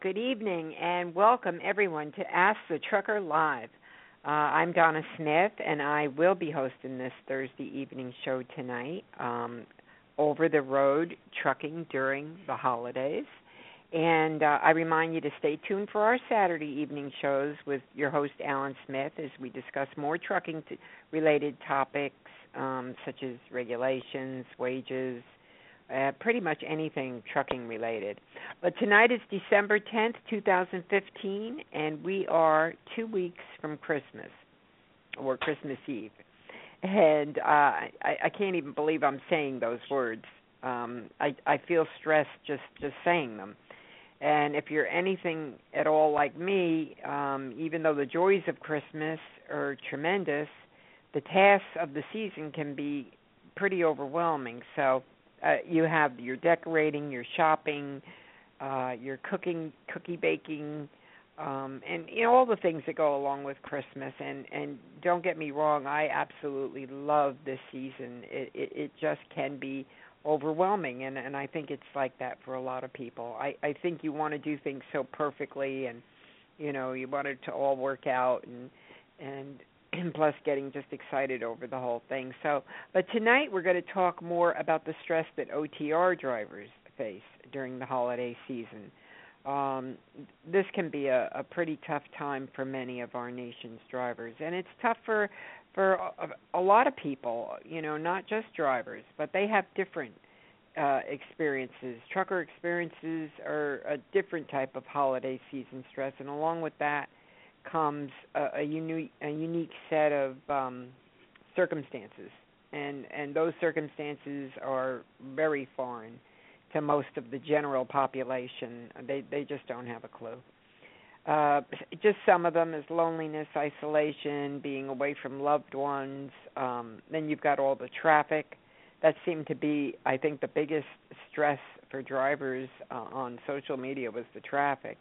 Good evening and welcome everyone to Ask the Trucker Live. Uh, I'm Donna Smith and I will be hosting this Thursday evening show tonight. Um, over the road trucking during the holidays. And uh, I remind you to stay tuned for our Saturday evening shows with your host, Alan Smith, as we discuss more trucking t- related topics um, such as regulations, wages, uh, pretty much anything trucking related. But tonight is December 10th, 2015, and we are two weeks from Christmas, or Christmas Eve. And uh, I, I can't even believe I'm saying those words. Um, I, I feel stressed just, just saying them. And if you're anything at all like me, um, even though the joys of Christmas are tremendous, the tasks of the season can be pretty overwhelming. So, uh, you have your decorating, your shopping, uh, your cooking, cookie baking, um, and you know all the things that go along with Christmas. And and don't get me wrong, I absolutely love this season. It it, it just can be overwhelming, and and I think it's like that for a lot of people. I I think you want to do things so perfectly, and you know you want it to all work out, and and and plus getting just excited over the whole thing. So, but tonight we're going to talk more about the stress that OTR drivers face during the holiday season. Um, this can be a, a pretty tough time for many of our nation's drivers, and it's tough for for a, a lot of people. You know, not just drivers, but they have different uh, experiences. Trucker experiences are a different type of holiday season stress, and along with that comes a, a unique a unique set of um, circumstances, and and those circumstances are very foreign to most of the general population. They they just don't have a clue. Uh, just some of them is loneliness, isolation, being away from loved ones. Um, then you've got all the traffic. That seemed to be, I think, the biggest stress for drivers uh, on social media was the traffic.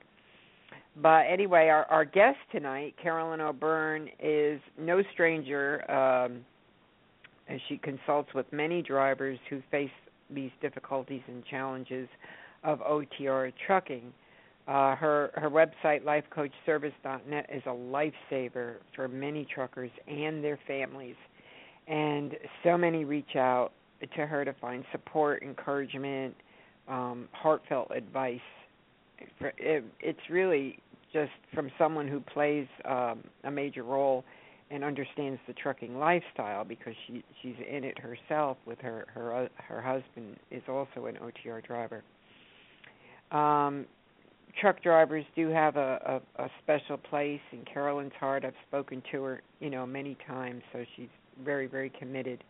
But anyway, our, our guest tonight, Carolyn O'Byrne, is no stranger um, as she consults with many drivers who face these difficulties and challenges of OTR trucking. Uh, her her website lifecoachservice.net is a lifesaver for many truckers and their families, and so many reach out to her to find support, encouragement, um, heartfelt advice. It, it's really just from someone who plays um, a major role and understands the trucking lifestyle because she she's in it herself with her her her husband is also an OTR driver. Um, truck drivers do have a, a, a special place in Carolyn's heart. I've spoken to her, you know, many times, so she's very very committed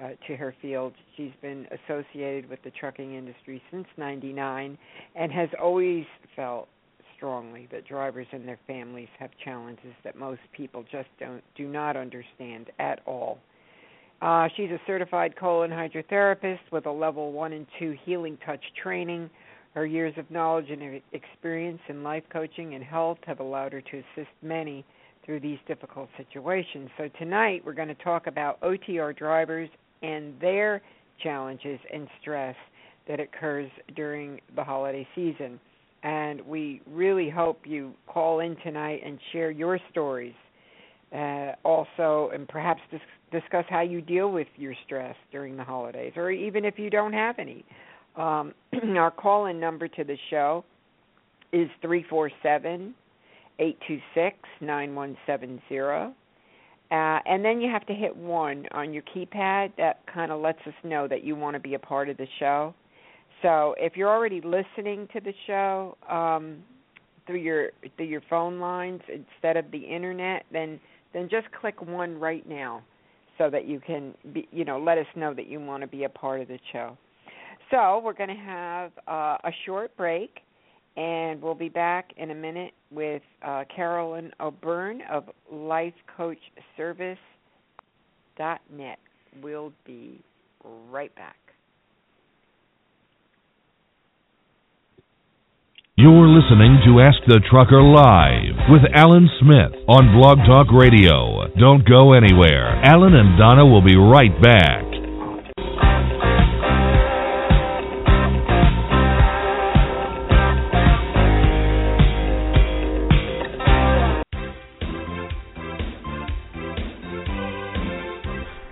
uh, to her field. She's been associated with the trucking industry since '99 and has always felt strongly that drivers and their families have challenges that most people just don't do not understand at all. Uh, she's a certified colon hydrotherapist with a level one and two healing touch training. Her years of knowledge and experience in life coaching and health have allowed her to assist many through these difficult situations. So tonight we're going to talk about OTR drivers and their challenges and stress that occurs during the holiday season and we really hope you call in tonight and share your stories. Uh, also, and perhaps dis- discuss how you deal with your stress during the holidays, or even if you don't have any. Um, our call in number to the show is 347 826 9170. Uh, and then you have to hit one on your keypad. That kind of lets us know that you want to be a part of the show. So if you're already listening to the show um, through your through your phone lines instead of the internet, then then just click one right now, so that you can be, you know let us know that you want to be a part of the show. So we're going to have uh, a short break, and we'll be back in a minute with uh, Carolyn O'Byrne of LifeCoachService.net. We'll be right back. You're listening to Ask the Trucker Live with Alan Smith on Blog Talk Radio. Don't go anywhere. Alan and Donna will be right back.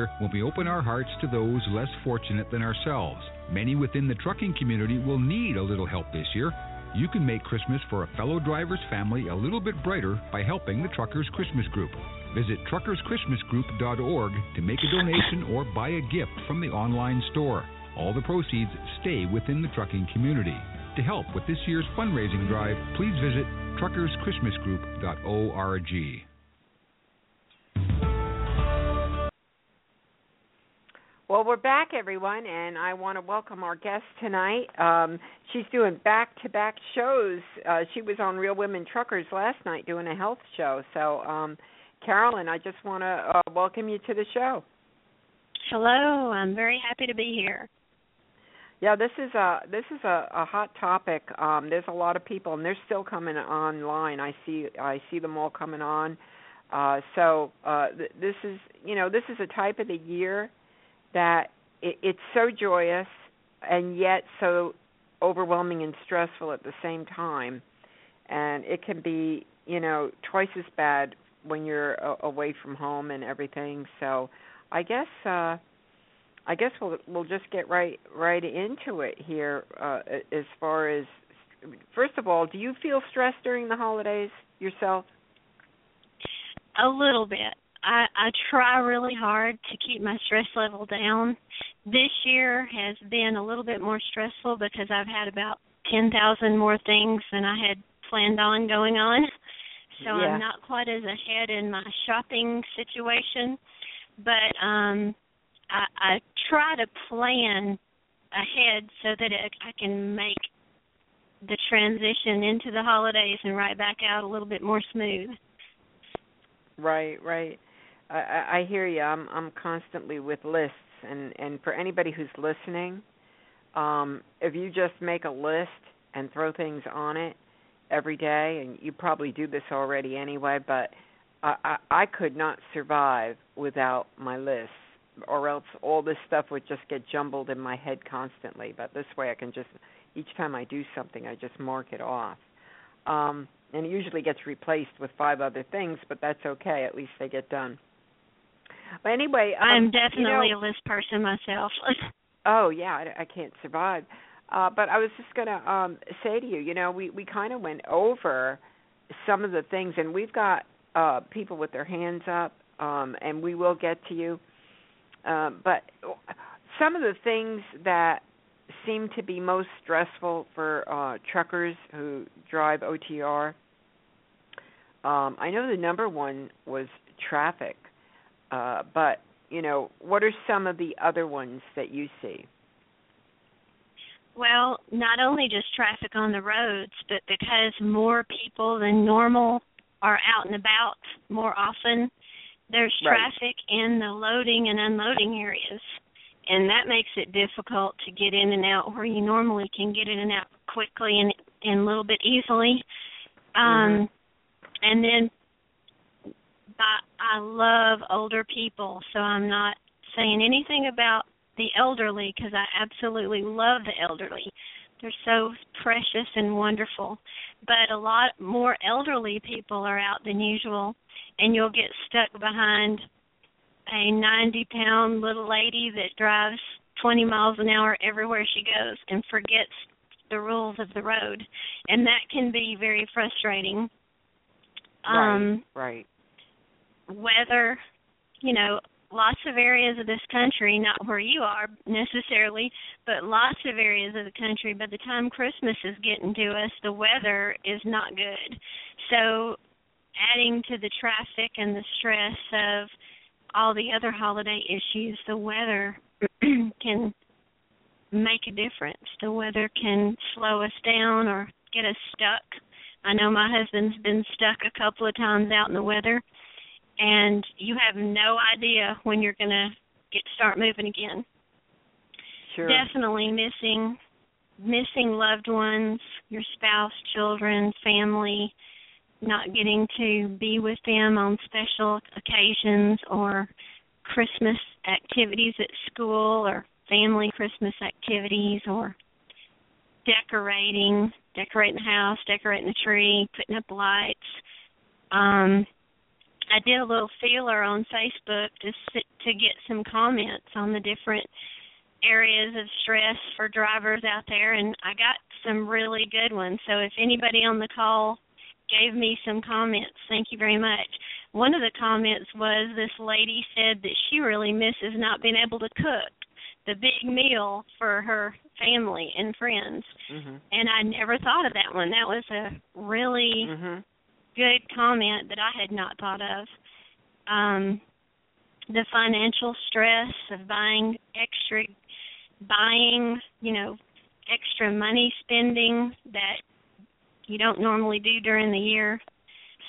Year when we open our hearts to those less fortunate than ourselves. Many within the trucking community will need a little help this year. You can make Christmas for a fellow driver's family a little bit brighter by helping the Truckers Christmas Group. Visit truckerschristmasgroup.org to make a donation or buy a gift from the online store. All the proceeds stay within the trucking community. To help with this year's fundraising drive, please visit truckerschristmasgroup.org. Well, we're back, everyone, and I want to welcome our guest tonight. Um, she's doing back-to-back shows. Uh, she was on Real Women Truckers last night doing a health show. So, um, Carolyn, I just want to uh, welcome you to the show. Hello, I'm very happy to be here. Yeah, this is a this is a, a hot topic. Um, there's a lot of people, and they're still coming online. I see I see them all coming on. Uh, so uh, th- this is you know this is a type of the year that it, it's so joyous and yet so overwhelming and stressful at the same time. And it can be you know twice as bad when you're uh, away from home and everything. So i guess uh i guess we'll we'll just get right right into it here uh as far as first of all do you feel stressed during the holidays yourself? A little bit. I, I try really hard to keep my stress level down. This year has been a little bit more stressful because I've had about 10,000 more things than I had planned on going on. So Yeah. I'm not quite as ahead in my shopping situation, but um I I try to plan ahead so that it, I can make the transition into the holidays and right back out a little bit more smooth. Right, right. I, I hear you. I'm I'm constantly with lists, and and for anybody who's listening, um, if you just make a list and throw things on it every day, and you probably do this already anyway, but I I, I could not survive without my lists, or else all this stuff would just get jumbled in my head constantly. But this way, I can just each time I do something, I just mark it off. Um, and it usually gets replaced with five other things, but that's okay. At least they get done. But anyway, um, I'm definitely you know, a list person myself. oh yeah, I, I can't survive. Uh, but I was just gonna um, say to you, you know, we we kind of went over some of the things, and we've got uh, people with their hands up, um, and we will get to you. Um, but some of the things that seem to be most stressful for uh, truckers who drive OTR. Um, I know the number one was traffic, uh, but you know, what are some of the other ones that you see? Well, not only just traffic on the roads, but because more people than normal are out and about more often, there's Right. traffic in the loading and unloading areas. And that makes it difficult to get in and out where you normally can get in and out quickly and, and a little bit easily. Um and then I, I love older people, so I'm not saying anything about the elderly because I absolutely love the elderly. They're so precious and wonderful. But a lot more elderly people are out than usual, and you'll get stuck behind a 90 pound little lady that drives 20 miles an hour everywhere she goes and forgets the rules of the road. And that can be very frustrating. Um, right. Weather, you know, lots of areas of this country, not where you are necessarily, but lots of areas of the country, by the time Christmas is getting to us, the weather is not good. So, adding to the traffic and the stress of all the other holiday issues, the weather can make a difference. The weather can slow us down or get us stuck. I know my husband's been stuck a couple of times out in the weather and you have no idea when you're going to get start moving again. Sure. Definitely missing missing loved ones, your spouse, children, family, not getting to be with them on special occasions or Christmas activities at school or family Christmas activities or decorating, decorating the house, decorating the tree, putting up lights. Um I did a little feeler on Facebook to sit, to get some comments on the different areas of stress for drivers out there, and I got some really good ones. So if anybody on the call gave me some comments, thank you very much. One of the comments was this lady said that she really misses not being able to cook the big meal for her family and friends. hmm And I never thought of that one. That was a really hmm good comment that I had not thought of. Um, the financial stress of buying extra, buying, you know, extra money spending that you don't normally do during the year,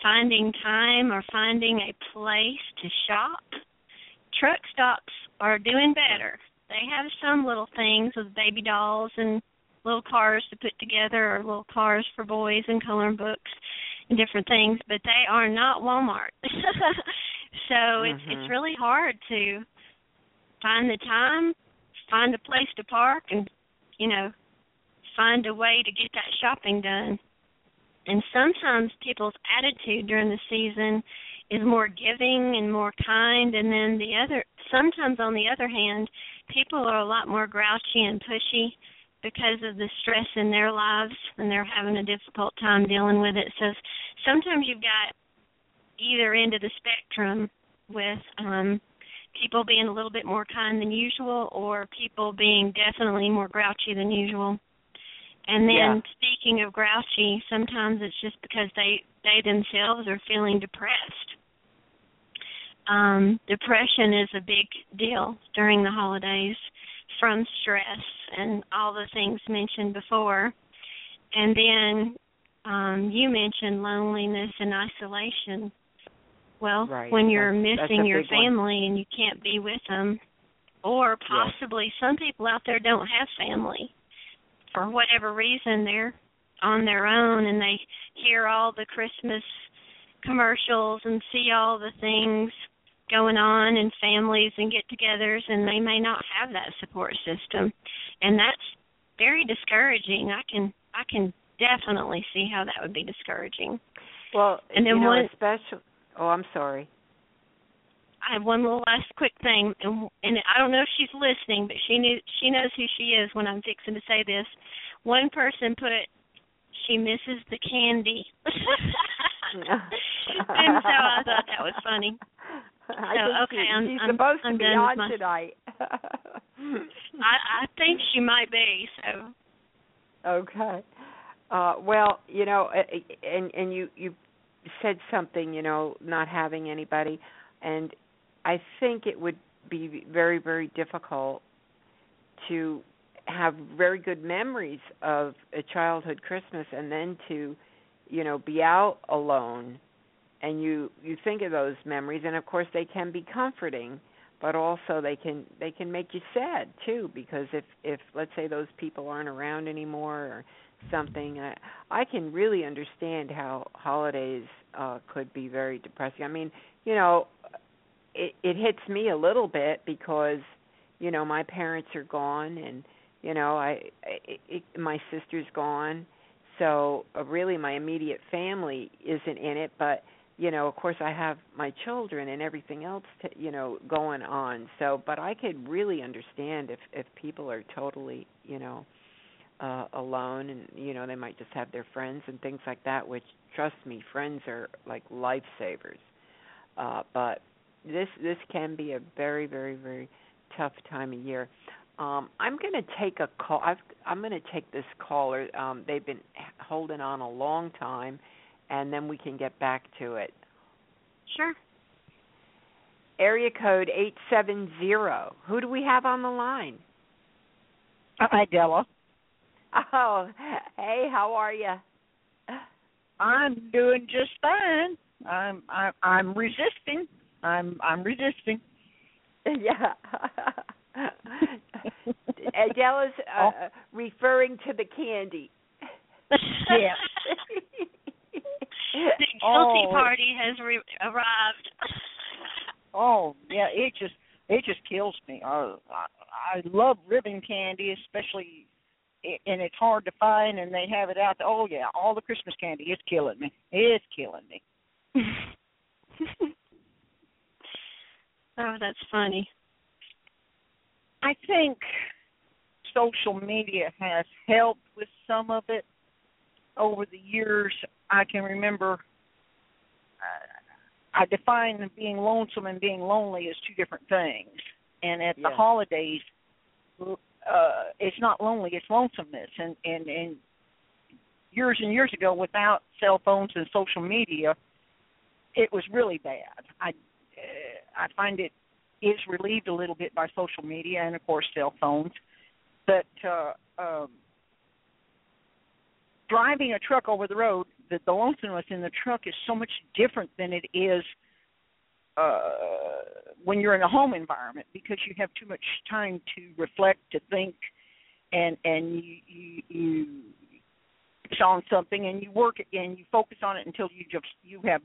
finding time or finding a place to shop. Truck stops are doing better. They have some little things with baby dolls and little cars to put together or little cars for boys and coloring books different things, but they are not Walmart. so it's Mhm. it's really hard to find the time, find a place to park and you know, find a way to get that shopping done. And sometimes people's attitude during the season is more giving and more kind and then the other sometimes on the other hand, people are a lot more grouchy and pushy because of the stress in their lives and they're having a difficult time dealing with it. So sometimes you've got either end of the spectrum with um people being a little bit more kind than usual or people being definitely more grouchy than usual. And then Yeah. speaking of grouchy, sometimes it's just because they they themselves are feeling depressed. Um depression is a big deal during the holidays from stress and all the things mentioned before. And then um you mentioned loneliness and isolation. Well, Right. when you're That's- that's missing a your big one. family and you can't be with them or possibly some people out there don't have family for whatever reason they're on their own and they hear all the Christmas commercials and see all the things going on in families and get-togethers and they may not have that support system and that's very discouraging. I can I can definitely see how that would be discouraging. Well, and then you know, one special. Oh, I'm sorry. I have one little last quick thing, and and I don't know if she's listening, but she knew she knows who she is when I'm fixing to say this. One person put she misses the candy, and so I thought that was funny. I So, think okay, she, I'm- she's I'm- supposed I'm to be on my- tonight. I I think she might be. So Okay. Uh well, you know, and and you you said something, you know, not having anybody and I think it would be very very difficult to have very good memories of a childhood Christmas and then to, you know, be out alone and you you think of those memories and of course they can be comforting but also they can they can make you sad too because if if let's say those people aren't around anymore or something i i can really understand how holidays uh could be very depressing. I mean you know it it hits me a little bit because you know my parents are gone and you know i it, it, my sister's gone so uh, really my immediate family isn't in it but you know of course i have my children and everything else to, you know going on. So but i could really understand if if people are totally you know uh alone and you know they might just have their friends and things like that which trust me friends are like lifesavers. Uh but this this can be a very very very tough time of year. Um i'm going to take a call I've, i'm going to take this caller. Um they've been holding on a long time and then we can get back to it. sure. Area code 870. Who do we have on the line? Hi, Della. Oh, hey, how are you? I'm doing just fine. I'm I'm, I'm resisting. I'm I'm resisting. yeah. Adela's uh, Oh. referring to the candy. Yeah. The guilty Oh. party has re- arrived. Oh yeah, it just it just kills me. Uh, I I love ribbon candy, especially, and it's hard to find, and they have it out. There. Oh yeah, all the Christmas candy. It's killing me. It's killing me. oh, that's funny. I think social media has helped with some of it over the years. I can remember uh, I define being lonesome and being lonely as two different things. And at the holidays, uh, it's not lonely; it's lonesomeness. And and and years and years ago, without cell phones and social media, it was really bad. I uh, I find it is relieved a little bit by social media and of course cell phones. But uh, um, driving a truck over the road, the, the lonesomeness in the truck is so much different than it is uh, when you're in a home environment because you have too much time to reflect, to think, and and you you, you on something and you work and you focus on it until you just you have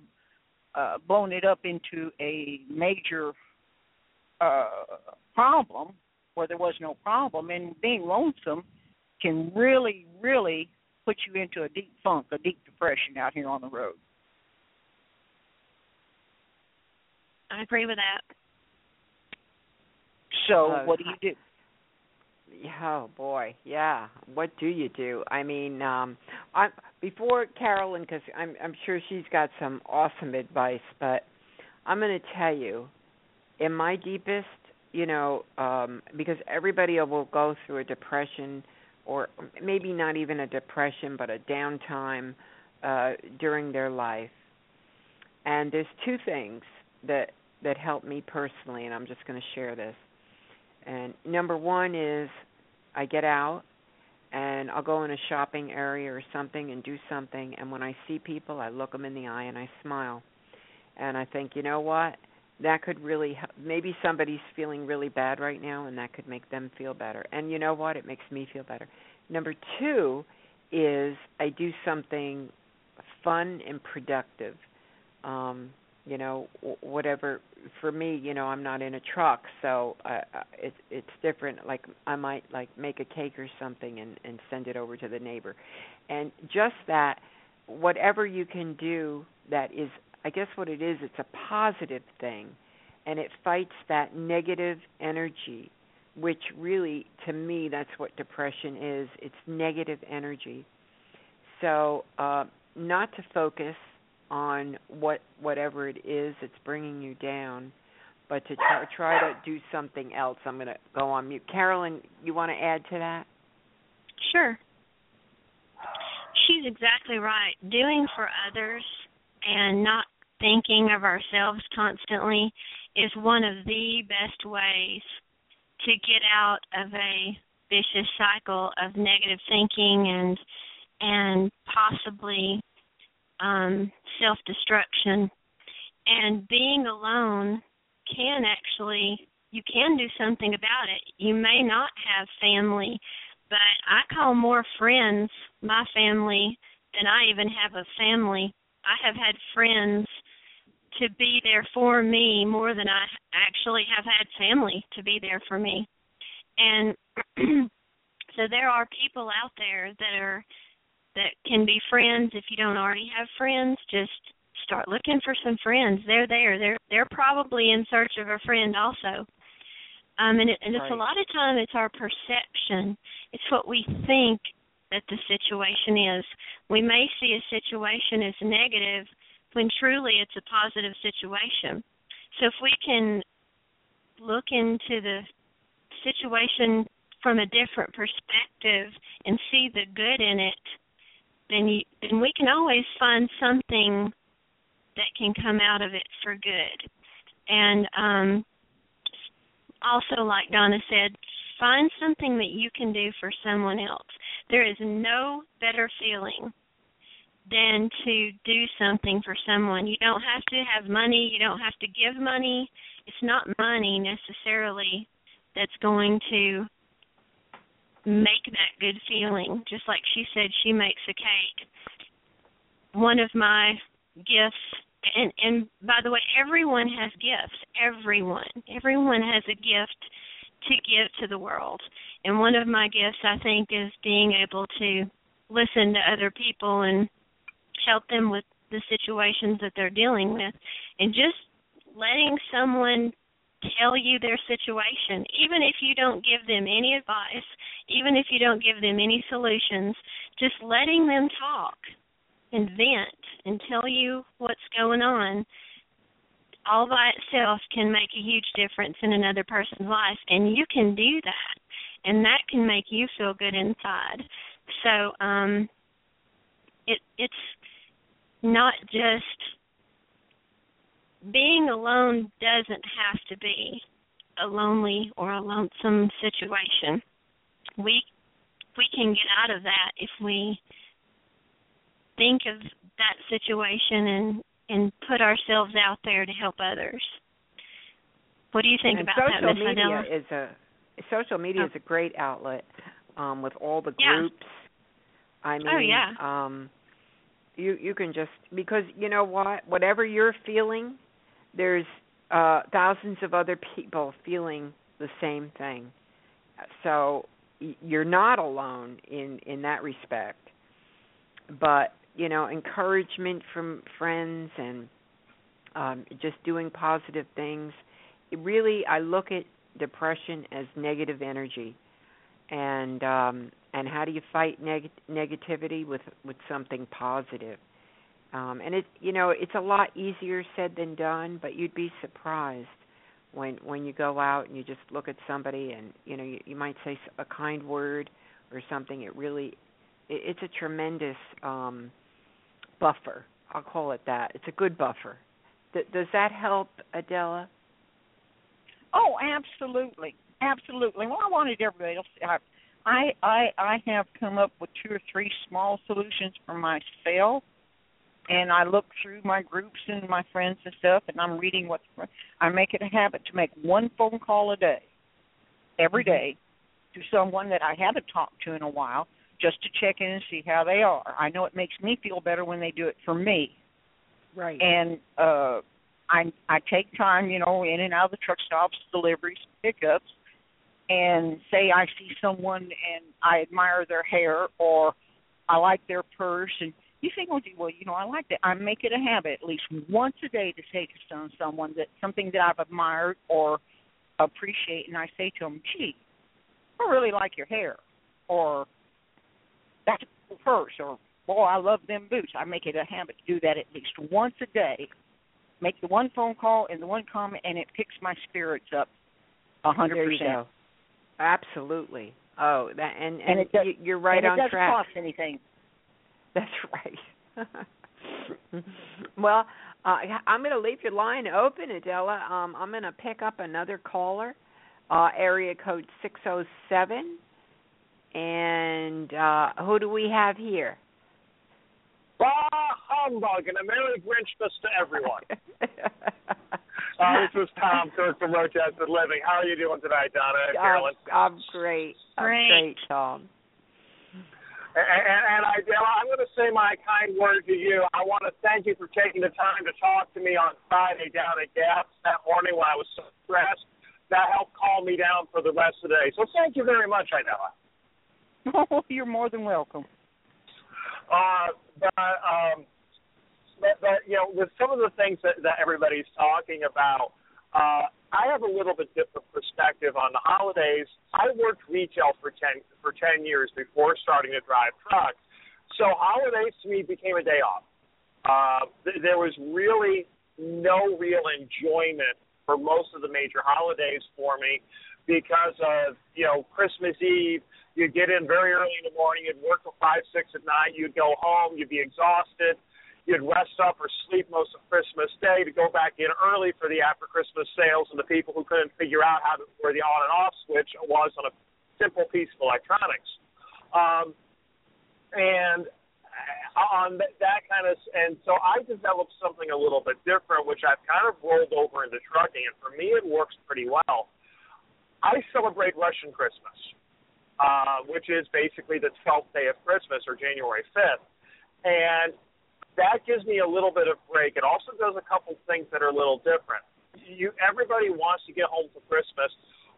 uh, blown it up into a major uh, problem where there was no problem, and being lonesome can really, really put you into a deep funk, a deep depression out here on the road. I agree with that. So, Uh, what do you do? Oh boy, yeah. What do you do? I mean, um I before Carolyn cuz I'm I'm sure she's got some awesome advice, but I'm going to tell you in my deepest, you know, um because everybody will go through a depression or maybe not even a depression, but a downtime uh during their life. And there's two things that that help me personally and I'm just going to share this. And number one is I get out and I'll go in a shopping area or something and do something. And when I see people, I look them in the eye and I smile. And I think, you know what? That could really help. Maybe somebody's feeling really bad right now, and that could make them feel better. And you know what? It makes me feel better. Number two is I do something fun and productive. Um, you know, whatever for me, you know, I'm not in a truck, so uh, uh, it's it's different. Like I might like make a cake or something and and send it over to the neighbor, and just that, whatever you can do that is, I guess what it is, it's a positive thing, and it fights that negative energy, which really, to me, that's what depression is. It's negative energy. So, uh, not to focus on what whatever it is that's bringing you down, but to try, try to do something else. I'm going to go on mute. Carolyn, you want to add to that? Sure. She's exactly right. Doing for others and not thinking of ourselves constantly is one of the best ways to get out of a vicious cycle of negative thinking and and possibly um, self destruction. And being alone can actually, you can do something about it. You may not have family, but I call more friends my family than I even have a family. I have had friends to be there for me more than I actually have had family to be there for me. And so there are people out there that are that can be friends. If you don't already have friends just start looking for some friends. They're there. They're they're probably in search of a friend also. Um and, it, and it's right. a lot of time it's our perception. It's what we think that the situation is we may see a situation as negative when truly it's a positive situation so if we can look into the situation from a different perspective and see the good in it then you then we can always find something that can come out of it for good. And um also like Donna said, find something that you can do for someone else. There is no better feeling than to do something for someone. You don't have to have money, you don't have to give money. It's not money necessarily that's going to make that good feeling. Just like she said, she makes a cake. One of my gifts, and and by the way, everyone has gifts. Everyone, everyone has a gift to give to the world. And one of my gifts, I think, is being able to listen to other people and help them with the situations that they're dealing with, and just letting someone tell you their situation, even if you don't give them any advice, even if you don't give them any solutions, just letting them talk and vent and tell you what's going on all by itself can make a huge difference in another person's life and you can do that and that can make you feel good inside so um it it's not just being alone doesn't have to be a lonely or a lonesome situation. We we can get out of that if we think of that situation and and put ourselves out there to help others. What do you think and about social that, Miss media Adela? is a social media Oh. is a great outlet um with all the Yeah. groups. I mean, Oh, yeah. um you you can just because you know what whatever you're feeling there's uh thousands of other people feeling the same thing so you're not alone in in that respect but you know encouragement from friends and um just doing positive things. It really i look at depression as negative energy. And um and how do you fight neg- negativity? With with something positive. Um and it you know it's a lot easier said than done but you'd be surprised when when you go out and you just look at somebody and you know you, you might say a kind word or something. It really it, it's a tremendous um buffer. I'll call it that. It's a good buffer. Th- does that help adela? Oh, absolutely, absolutely. Well, I wanted everybody else. I, I, I, I have come up with two or three small solutions for myself, and I look through my groups and my friends and stuff, and I'm reading what I make it a habit to make one phone call a day, every mm-hmm. day, to someone that I haven't talked to in a while, just to check in and see how they are. I know it makes me feel better when they do it for me right and uh I I take time, you know, in and out of the truck stops, deliveries, pickups, and say I see someone and I admire their hair or I like their purse and you think, well, well, you know, I like that. I make it a habit at least once a day to say to someone that something that I've admired or appreciate, and I say to them, "Gee, I really like your hair," or "That's cool purse," or "Boy, I love them boots." I make it a habit to do that at least once a day. Make the one phone call and the one comment, and it picks my spirits up a hundred percent. Absolutely. Oh, that and and, and, it does, you're right and on it doesn't track. cost anything. That's right. well, uh, I'm going to leave your line open, Adela. Um, I'm going to pick up another caller, uh, area code 607. And uh, who do we have here? Bah humbug and a Merry Grinchmas to everyone. uh, this is Tom Kirk from Rochester Living. How are you doing tonight, Donna and Carolyn? I'm, I'm great. I'm Great. great, Tom. And, and, and I, I'm going to say my kind word to you. I want to thank you for taking the time to talk to me on Friday down at Gaps that morning when I was so stressed. That helped calm me down for the rest of the day. So thank you very much, Idella. You're more than welcome. Uh, but, um, but, but you know, with some of the things that, that everybody's talking about, uh, I have a little bit different perspective on the holidays. I worked retail for ten for ten years before starting to drive trucks, so holidays to me became a day off. Uh, th- there was really no real enjoyment for most of the major holidays for me because of you know Christmas Eve. You'd get in very early in the morning. You'd work till five, six at night. You'd go home. You'd be exhausted. You'd rest up or sleep most of Christmas Day to go back in early for the after Christmas sales and the people who couldn't figure out how to, where the on and off switch was on a simple piece of electronics. Um, and on that kind of, and so I developed something a little bit different, which I've kind of rolled over into trucking, and for me it works pretty well. I celebrate Russian Christmas, uh, which is basically the 12th day of Christmas or January 5th, and that gives me a little bit of break. It also does a couple things that are a little different. You everybody wants to get home for Christmas,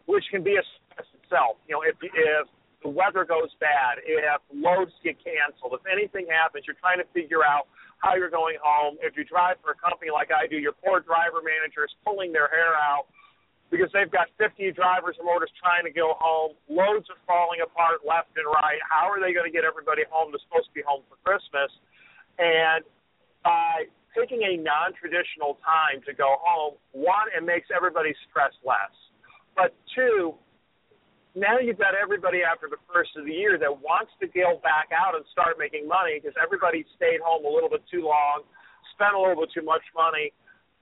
which can be a stress itself. You know, if if the weather goes bad, if loads get canceled, if anything happens, you're trying to figure out how you're going home. If you drive for a company like I do, your poor driver manager is pulling their hair out because they've got 50 drivers and motors trying to go home. Loads are falling apart left and right. How are they going to get everybody home that's supposed to be home for Christmas? And by picking a non-traditional time to go home, one, it makes everybody stress less. But two, now you've got everybody after the first of the year that wants to go back out and start making money because everybody stayed home a little bit too long, spent a little bit too much money,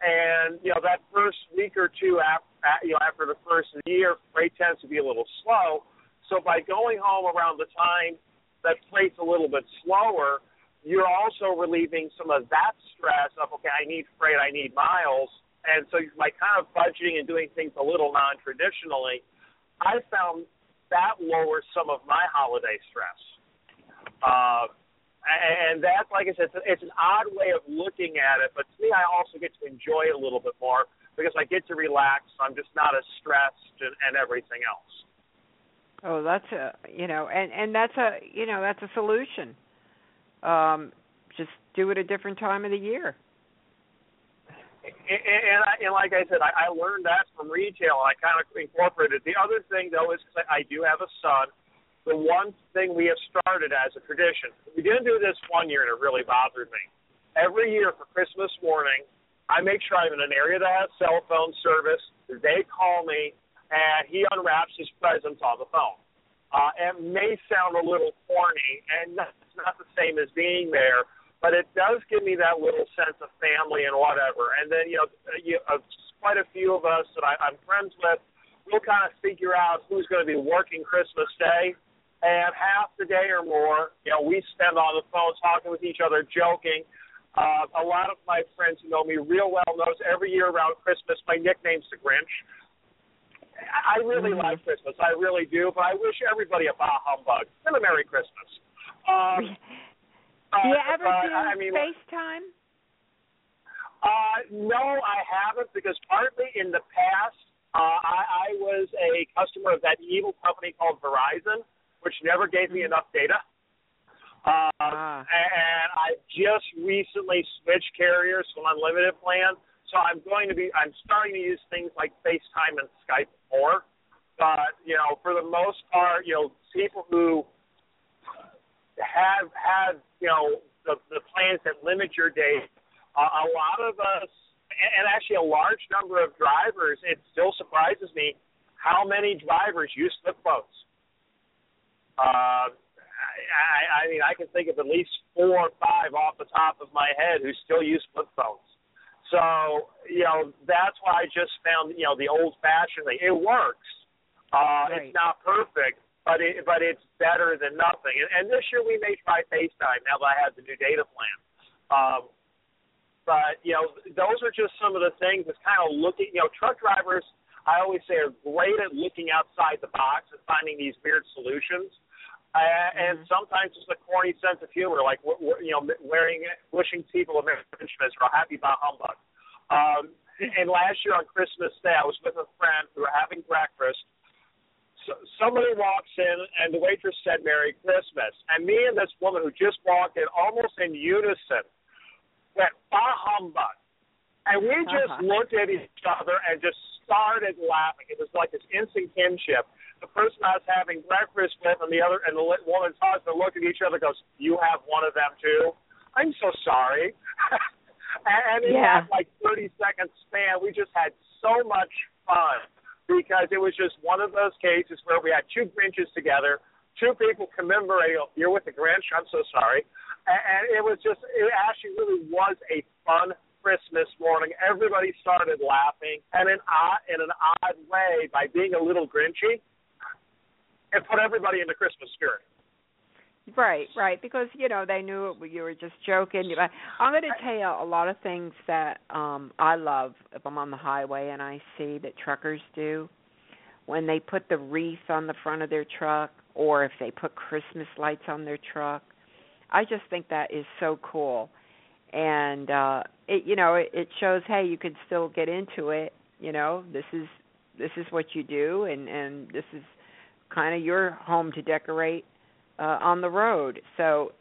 and you know that first week or two after you know after the first year, freight tends to be a little slow. So by going home around the time that freight's a little bit slower, you're also relieving some of that stress of okay, I need freight, I need miles, and so by kind of budgeting and doing things a little non-traditionally, I found that lowers some of my holiday stress. Uh, and that's like I said, it's an odd way of looking at it, but to me, I also get to enjoy it a little bit more because I get to relax. I'm just not as stressed and, and everything else. Oh, that's a you know, and and that's a you know that's a solution um, just do it a different time of the year. And, and, I, and like I said, I, I learned that from retail, and I kind of incorporated. The other thing, though, is I do have a son. The one thing we have started as a tradition, we didn't do this one year, and it really bothered me. Every year for Christmas morning, I make sure I'm in an area that has cell phone service. They call me, and he unwraps his presents on the phone. Uh, it may sound a little corny, and it's not the same as being there, but it does give me that little sense of family and whatever. And then, you know, you, uh, quite a few of us that I, I'm friends with, we'll kind of figure out who's going to be working Christmas Day. And half the day or more, you know, we spend on the phone talking with each other, joking. Uh, a lot of my friends who know me real well knows every year around Christmas my nickname's the Grinch. I really mm-hmm. like Christmas. I really do. But I wish everybody a bah humbug and a Merry Christmas. Um, do you ever uh, do I mean, FaceTime? Uh, no, I haven't because partly in the past uh, I, I was a customer of that evil company called Verizon, which never gave me enough data. Uh, Ah. And I just recently switched carriers to an unlimited plan, so I'm going to be I'm starting to use things like FaceTime and Skype more. But you know, for the most part, you know, people who have had you know the the plans that limit your days, uh, a lot of us, and and actually a large number of drivers, it still surprises me how many drivers use flip phones. Uh, I, I mean, I can think of at least four or five off the top of my head who still use flip phones. So, you know, that's why I just found, you know, the old fashioned thing. It works. Uh, Right. It's not perfect, but it, but it's better than nothing. And, and this year we may try FaceTime now that I have the new data plan. Um, but you know, those are just some of the things. It's kind of looking. You know, truck drivers, I always say, are great at looking outside the box and finding these weird solutions. Uh, and sometimes it's a corny sense of humor, like you know, wearing, wishing people a Merry Christmas or a Happy Bah Humbug. Um, and last year on Christmas Day, I was with a friend. We were having breakfast. So, somebody walks in, and the waitress said "Merry Christmas," and me and this woman who just walked in, almost in unison, went "Bah humbug," and we just Uh-huh. looked at each other and just started laughing. It was like this instant kinship. The person I was having breakfast with, and the other, and the li- woman's husband looked at each other, and goes, "You have one of them too." I'm so sorry. and, in Yeah. that like 30 second span, we just had so much fun because it was just one of those cases where we had two Grinches together, two people commemorating. Oh, you're with the Grinch. I'm so sorry. And it was just, it actually really was a fun Christmas morning. Everybody started laughing, and in odd, in an odd way, by being a little Grinchy, it put everybody in the Christmas spirit. Right, right, because you know they knew it, you were just joking. I'm going to tell you a lot of things that um I love if I'm on the highway and I see that truckers do when they put the wreath on the front of their truck or if they put Christmas lights on their truck. I just think that is so cool. And uh it you know, it, it shows hey, you can still get into it, you know. This is this is what you do and and this is kind of your home to decorate uh, on the road. So,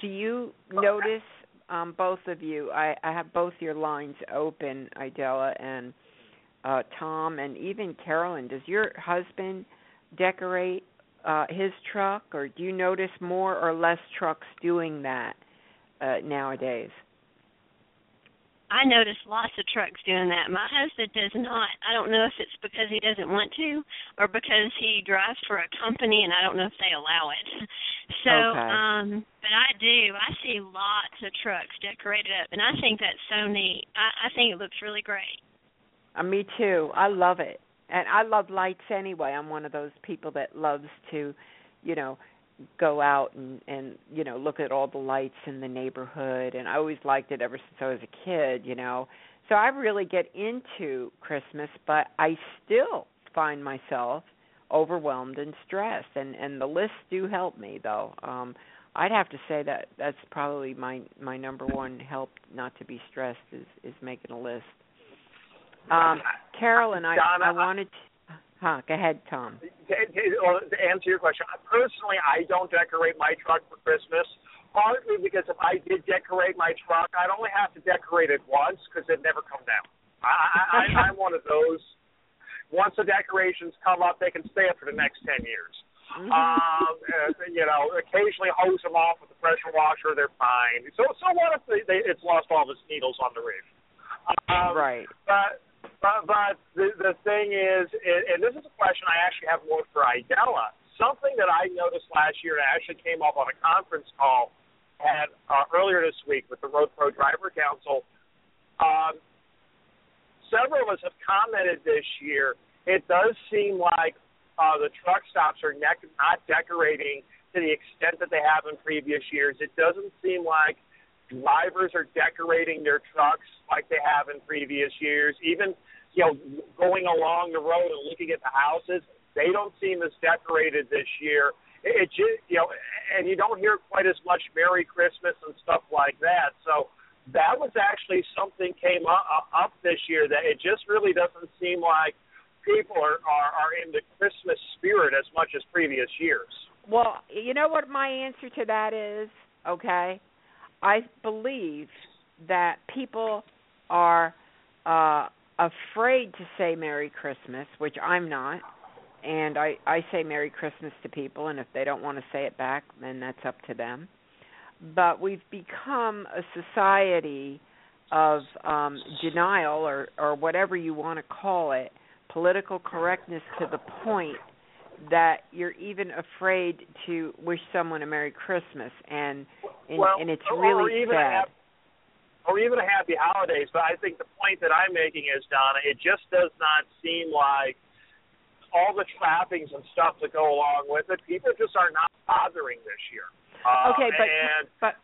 do you notice um, both of you? I, I have both your lines open, Idella and uh, Tom, and even Carolyn. Does your husband decorate uh, his truck, or do you notice more or less trucks doing that uh, nowadays? I notice lots of trucks doing that. My husband does not. I don't know if it's because he doesn't want to or because he drives for a company and I don't know if they allow it. So, Okay. um but I do. I see lots of trucks decorated up and I think that's so neat. I, I think it looks really great. Uh, me too. I love it, and I love lights anyway. I'm one of those people that loves to, you know, go out and and you know look at all the lights in the neighborhood. And I always liked it ever since I was a kid. You know, so I really get into Christmas, but I still find myself overwhelmed and stressed. And and the lists do help me though. Um, I'd have to say that that's probably my my number one help not to be stressed is is making a list. Um, Carolyn, I, Donna, I wanted. To, huh? Go ahead, Tom. To, to- answer your question, personally, I don't decorate my truck for Christmas. Partly because if I did decorate my truck, I'd only have to decorate it once because it'd never come down. I, I, I, I'm one of those. Once the decorations come up, they can stay up for the next ten years. Mm-hmm. Um, uh, you know, occasionally hose them off with the pressure washer. They're fine. So, so what if they, they, it's lost all its needles on the roof? Um, right. But but but the the thing is, and this is a question I actually have more for Idella. Something that I noticed last year, and actually came up on a conference call had uh, earlier this week with the Road Pro Driver Council. Um, several of us have commented this year. It does seem like uh, the truck stops are ne- not decorating to the extent that they have in previous years. It doesn't seem like drivers are decorating their trucks like they have in previous years. Even you know, going along the road and looking at the houses, they don't seem as decorated this year. It, it just you know, and you don't hear quite as much Merry Christmas and stuff like that. So that was actually something came up, up this year that it just really doesn't seem like people are, are are in the Christmas spirit as much as previous years. Well, you know what my answer to that is? Okay. I believe that people are uh afraid to say Merry Christmas, which I'm not. And I I say Merry Christmas to people and if they don't want to say it back, then that's up to them. But we've become a society of um denial or or whatever you want to call it, political correctness to the point that you're even afraid to wish someone a Merry Christmas and and, well, and it's really sad. A, or even a happy holidays, but I think the point that I'm making is Donna, it just does not seem like all the trappings and stuff that go along with it, people just are not bothering this year. Uh, okay, but and, but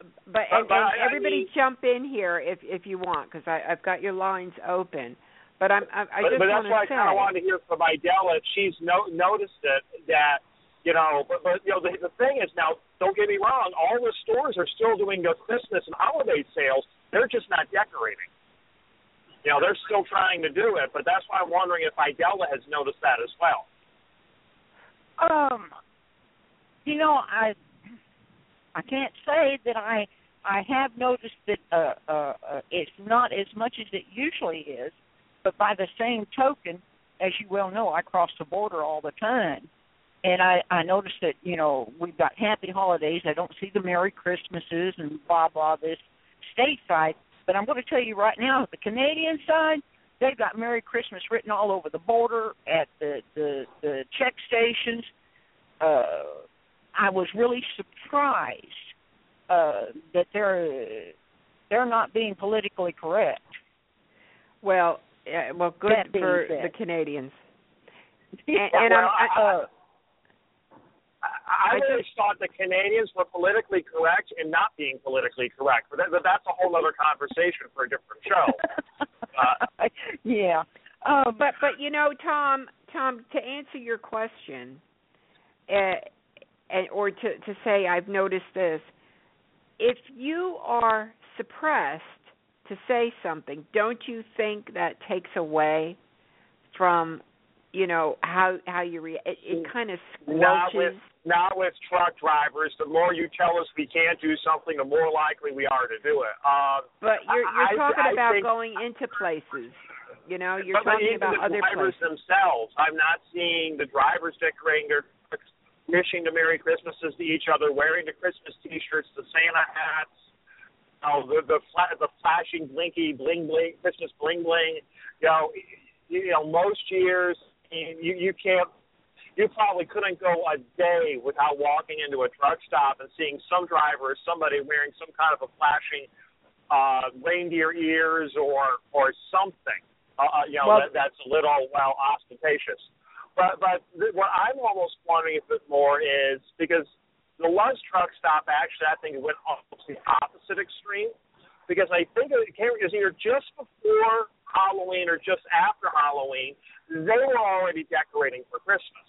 but, but, and, but and I- I everybody mean- jump in here if if you want because I I've got your lines open. But I'm I, I but, just but that's why I to kind of wanted to hear from Idella she's no, noticed it that you know. But, but you know the, the thing is now, don't get me wrong, all the stores are still doing their Christmas and holiday sales. They're just not decorating. You know, they're still trying to do it, but that's why I'm wondering if Idella has noticed that as well. Um, you know, I I can't say that I I have noticed that uh, uh, uh, it's not as much as it usually is, but by the same token, as you well know, I cross the border all the time, and I I noticed that you know we've got happy holidays. I don't see the Merry Christmases and blah blah this stateside, but I'm going to tell you right now, the Canadian side, they've got Merry Christmas written all over the border at the the the check stations. Uh, I was really surprised uh, that they're they're not being politically correct. well uh, well good for said. the Canadians. And well, I'm- I, uh, I, I I always thought the Canadians were politically correct in not being politically correct, but, that, but that's a whole other conversation for a different show. Uh, yeah. Um, But but you know, Tom, Tom, to answer your question, uh, and or to to say I've noticed this, if you are suppressed to say something, don't you think that takes away from, you know, how how you re- it, it kind of Not with not with truck drivers. The more you tell us we can't do something, the more likely we are to do it. Um, But you're you're talking I about think- going into places. You know, you're talking even about the other drivers places. themselves, I'm not seeing the drivers decorating their trucks, wishing the Merry Christmases to each other, wearing the Christmas T-shirts, the Santa hats, oh, the the fla- the flashing blinky bling bling Christmas bling bling. You know, you know, most years you you can't. You probably couldn't go a day without walking into a truck stop and seeing some driver or somebody wearing some kind of a flashing uh, reindeer ears or or something. Uh, uh, you know, Well- that, that's a little well ostentatious. But but th- what I'm almost wondering a bit more is because the lunch truck stop actually I think it went almost the opposite extreme because I think it came it was either just before Halloween or just after Halloween they were already decorating for Christmas.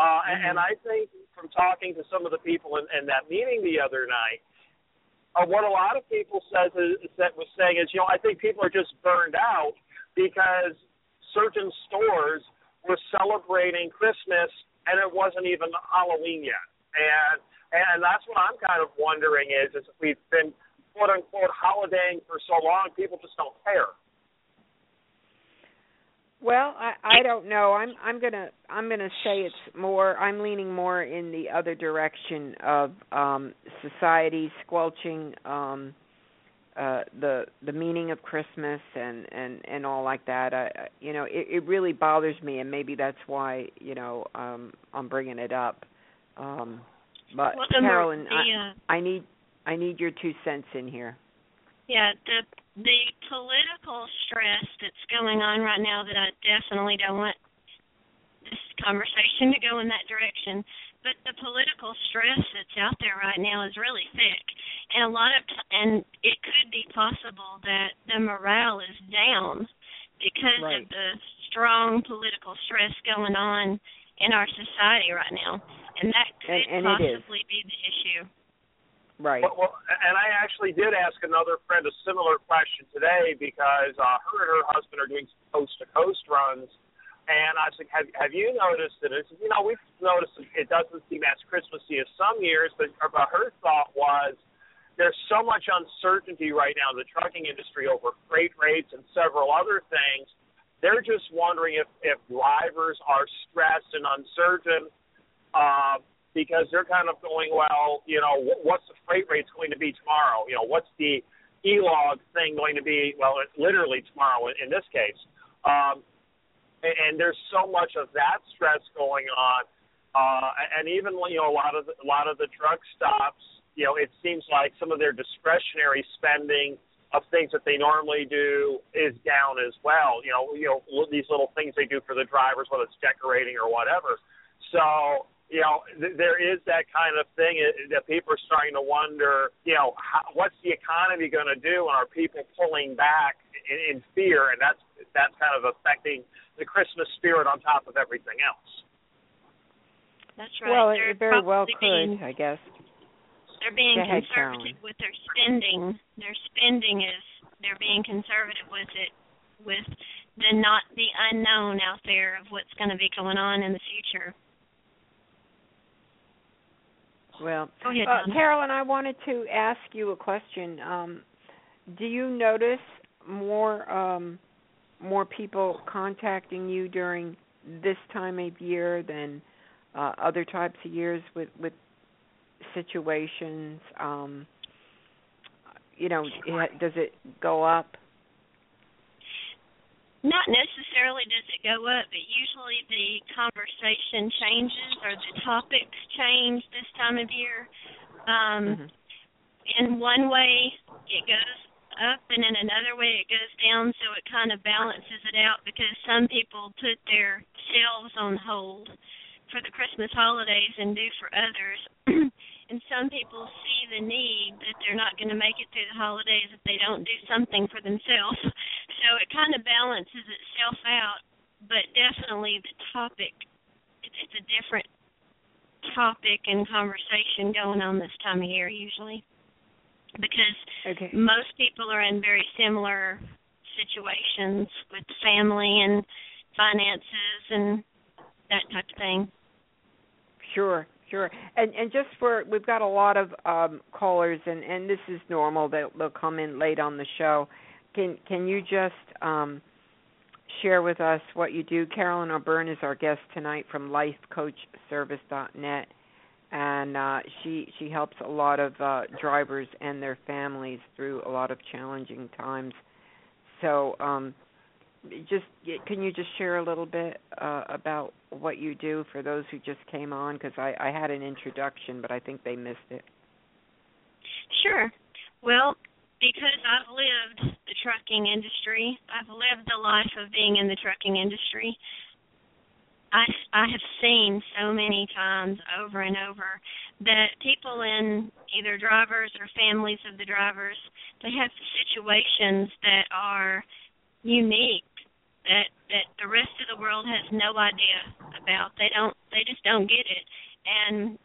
Uh, and, and I think from talking to some of the people in, in that meeting the other night, uh, what a lot of people says is, that was saying is, you know, I think people are just burned out because certain stores were celebrating Christmas and it wasn't even Halloween yet. And and that's what I'm kind of wondering is is if we've been quote unquote holidaying for so long, people just don't care. Well, I I don't know. I'm I'm gonna I'm gonna say it's more. I'm leaning more in the other direction of um society squelching um uh the the meaning of Christmas and and and all like that. I, I you know it, it really bothers me, and maybe that's why you know um I'm bringing it up. Um But Well, Carolyn, the, I, uh, I need I need your two cents in here. Yeah, the the political stress that's going on right now that I definitely don't want this conversation to go in that direction. But the political stress that's out there right now is really thick, and a lot of t- and it could be possible that the morale is down because Right. of the strong political stress going on in our society right now, and that could And- and possibly be the issue. Right. Well, well, and I actually did ask another friend a similar question today because uh, her and her husband are doing coast to coast runs, and I said, "Have Have you noticed that?" It's, you know, we've noticed it doesn't seem as Christmassy as some years, but, but her thought was there's so much uncertainty right now in the trucking industry over freight rates and several other things. They're just wondering if if drivers are stressed and uncertain. Uh, because they're kind of going, well, you know, what's the freight rates going to be tomorrow? You know, what's the e-log thing going to be? Well, it's literally tomorrow in this case. Um, and, there's so much of that stress going on, uh, and even you know a lot of the, a lot of the truck stops, you know, it seems like some of their discretionary spending of things that they normally do is down as well. You know, you know these little things they do for the drivers, whether it's decorating or whatever. So you know, th- there is that kind of thing that people are starting to wonder, you know, how, what's the economy going to do, and are people pulling back in, in fear, and that's that's kind of affecting the Christmas spirit on top of everything else. That's right. Well, they're it very well could, being, I guess. They're being Go ahead, conservative Carolyn. with their spending. Mm-hmm. Their spending is they're being conservative with it, with the not the unknown out there of what's going to be going on in the future. Well, ahead, uh, Carolyn, I wanted to ask you a question. Um, do you notice more um, more people contacting you during this time of year than uh, other types of years with with situations? Um, you know, does it go up? Not necessarily does it go up, but usually the conversation changes or the topics change this time of year. Um, Mhm. In one way, it goes up, and in another way, it goes down. So it kind of balances it out because some people put their sales on hold for the Christmas holidays and do for others. and some people see the need that they're not going to make it through the holidays if they don't do something for themselves. So it kind of balances itself out, but definitely the topic it's, it's a different topic and conversation going on this time of year usually because Okay. most people are in very similar situations with family and finances and that type of thing. Sure, sure. And and just for we've got a lot of um callers and and this is normal they'll they'll come in late on the show. Can can you just um share with us what you do? Carolyn O'Byrne is our guest tonight from lifecoachservice.net and uh she she helps a lot of uh drivers and their families through a lot of challenging times. So um just can you just share a little bit uh, about what you do for those who just came on because I, I had an introduction but I think they missed it. Sure. Well, because I've lived the trucking industry, I've lived the life of being in the trucking industry. I I have seen so many times over and over that people in either drivers or families of the drivers they have situations that are unique that that the rest of the world has no idea about. They don't they just don't get it. And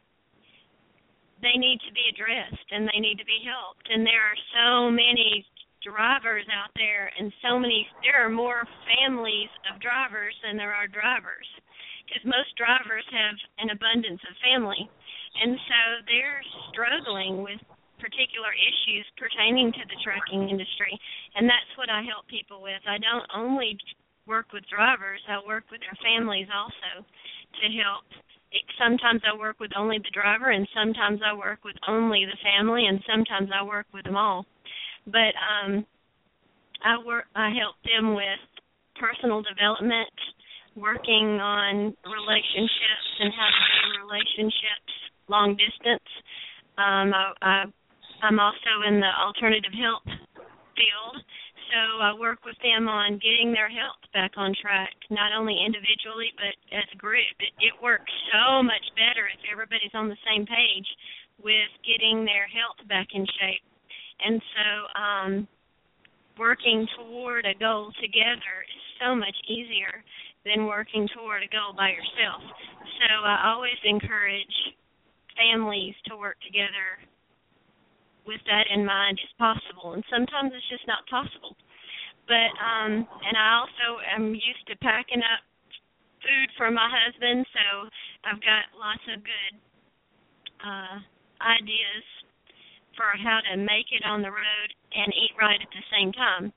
they need to be addressed and they need to be helped. And there are so many drivers out there and so many there are more families of drivers than there are drivers because most drivers have an abundance of family. And so they're struggling with particular issues pertaining to the trucking industry. And that's what I help people with. I don't only work with drivers, I work with their families also to help. Sometimes I work with only the driver, and sometimes I work with only the family, and sometimes I work with them all. But um, I work. I help them with personal development, working on relationships and how to do relationships long distance. Um, I, I I'm also in the alternative health field, so I work with them on getting their health back on track, not only individually but as a group. It, it works so much better if everybody's on the same page with getting their health back in shape. And so, um, working toward a goal together is so much easier than working toward a goal by yourself. So I always encourage families to work together with that in mind is possible, and sometimes it's just not possible. But um, and I also am used to packing up food for my husband, so I've got lots of good uh, ideas for how to make it on the road and eat right at the same time.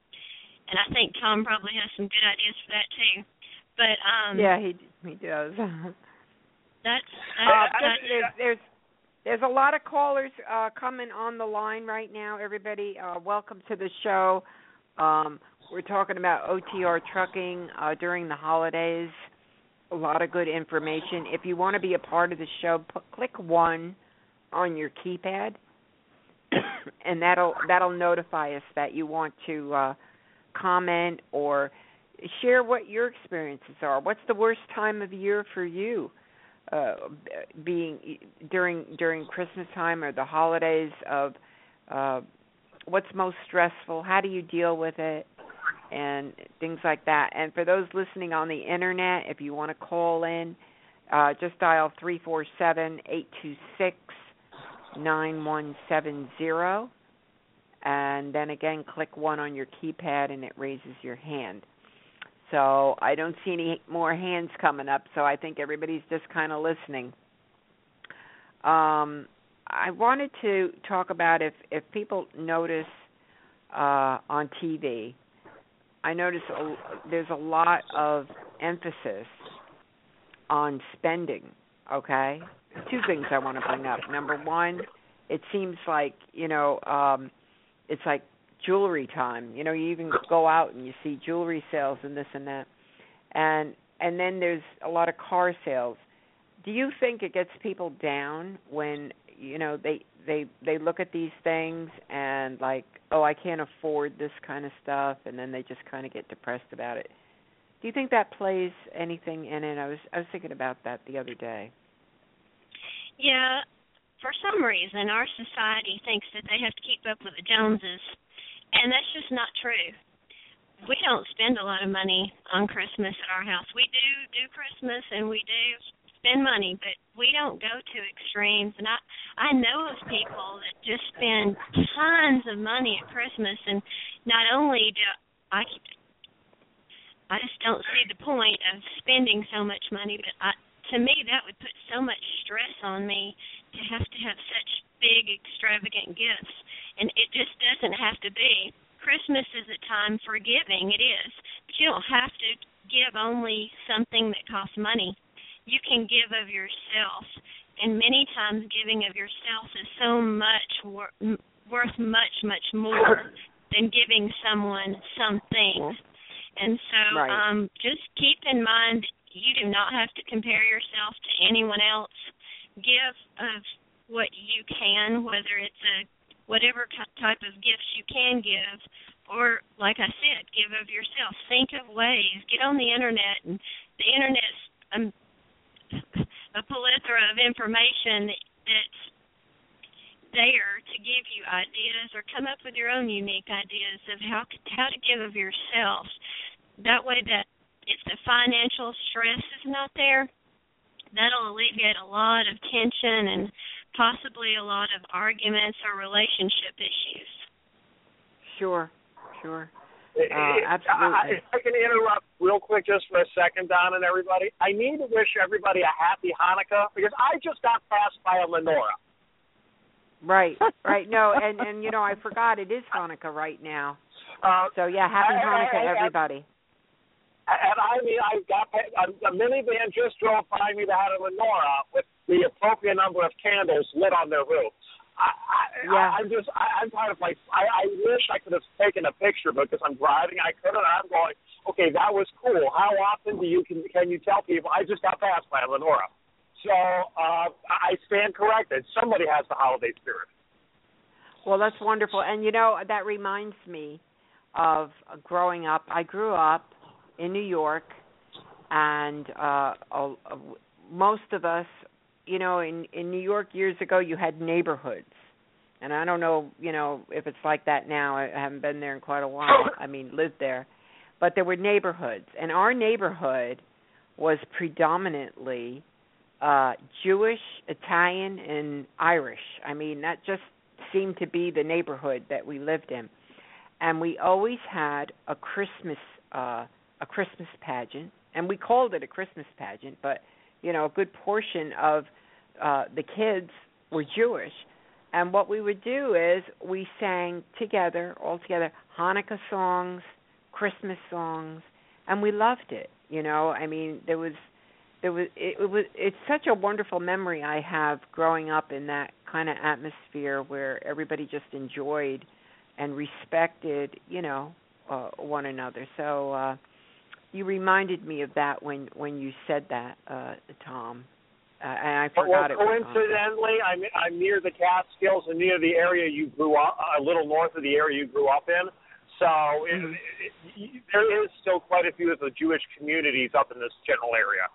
And I think Tom probably has some good ideas for that too. But um Yeah, he he does. that's, that's, uh, that's there's, there's there's a lot of callers uh coming on the line right now. Everybody, uh welcome to the show. Um we're talking about OTR trucking uh during the holidays. A lot of good information. If you want to be a part of the show, p- click 1 on your keypad and that'll that'll notify us that you want to uh comment or share what your experiences are. What's the worst time of year for you? Uh, being during during Christmas time or the holidays of uh, what's most stressful? How do you deal with it? And things like that. And for those listening on the internet, if you want to call in, uh, just dial three four seven eight two six nine one seven zero, and then again click one on your keypad, and it raises your hand. So I don't see any more hands coming up, so I think everybody's just kind of listening. Um, I wanted to talk about if if people notice uh, on TV. I notice a, there's a lot of emphasis on spending. Okay, two things I want to bring up. Number one, it seems like you know um, it's like jewelry time. You know, you even go out and you see jewelry sales and this and that. And and then there's a lot of car sales. Do you think it gets people down when, you know, they they they look at these things and like, "Oh, I can't afford this kind of stuff," and then they just kind of get depressed about it. Do you think that plays anything in it? I was I was thinking about that the other day. Yeah, for some reason our society thinks that they have to keep up with the Joneses and that's just not true. We don't spend a lot of money on Christmas at our house. We do do Christmas and we do spend money, but we don't go to extremes. And I I know of people that just spend tons of money at Christmas, and not only do I I just don't see the point of spending so much money, but I to me that would put so much stress on me to have to have such big extravagant gifts and it just doesn't have to be. Christmas is a time for giving, it is, but you don't have to give only something that costs money. You can give of yourself, and many times giving of yourself is so much wor- worth much much more than giving someone something. And so right. um just keep in mind you do not have to compare yourself to anyone else. Give of what you can, whether it's a whatever type of gifts you can give or like I said, give of yourself. Think of ways. Get on the internet and the internet's um, a plethora of information that's there to give you ideas or come up with your own unique ideas of how how to give of yourself. That way that if the financial stress is not there, that'll alleviate a lot of tension and possibly a lot of arguments or relationship issues. Sure, sure. Uh, absolutely. I, I can interrupt real quick just for a second, Don and everybody. I need to wish everybody a happy Hanukkah because I just got passed by a menorah. Right, right. No, and and you know I forgot it is Hanukkah right now. Uh, so yeah, happy I, Hanukkah, I, I, everybody. And I mean, I got a, a minivan just drove by me that had a menorah with the appropriate number of candles lit on their roof. I, I, yeah. I, I'm just, I, I'm kind of like, I, I wish I could have taken a picture because I'm driving. I couldn't. I'm going, okay, that was cool. How often do you can can you tell people I just got passed by a menorah? So uh, I stand corrected. Somebody has the holiday spirit. Well, that's wonderful, and you know that reminds me of growing up. I grew up in New York, and uh, uh, most of us you know, in in New York years ago, you had neighborhoods, and I don't know, you know, if it's like that now. I haven't been there in quite a while. I mean, lived there, but there were neighborhoods, and our neighborhood was predominantly uh Jewish, Italian, and Irish. I mean, that just seemed to be the neighborhood that we lived in, and we always had a Christmas uh, a Christmas pageant, and we called it a Christmas pageant, but you know a good portion of uh, the kids were Jewish, and what we would do is we sang together, all together, Hanukkah songs, Christmas songs, and we loved it. You know, I mean, there was there was it, it was it's such a wonderful memory I have growing up in that kind of atmosphere where everybody just enjoyed and respected, you know, uh, one another. So uh you reminded me of that when when you said that, uh Tom. Uh, and I forgot well, it. coincidentally, I'm I'm near the Catskills and near the area you grew up, a little north of the area you grew up in. So it, Mm-hmm. it, it, there is still quite a few of the Jewish communities up in this general area.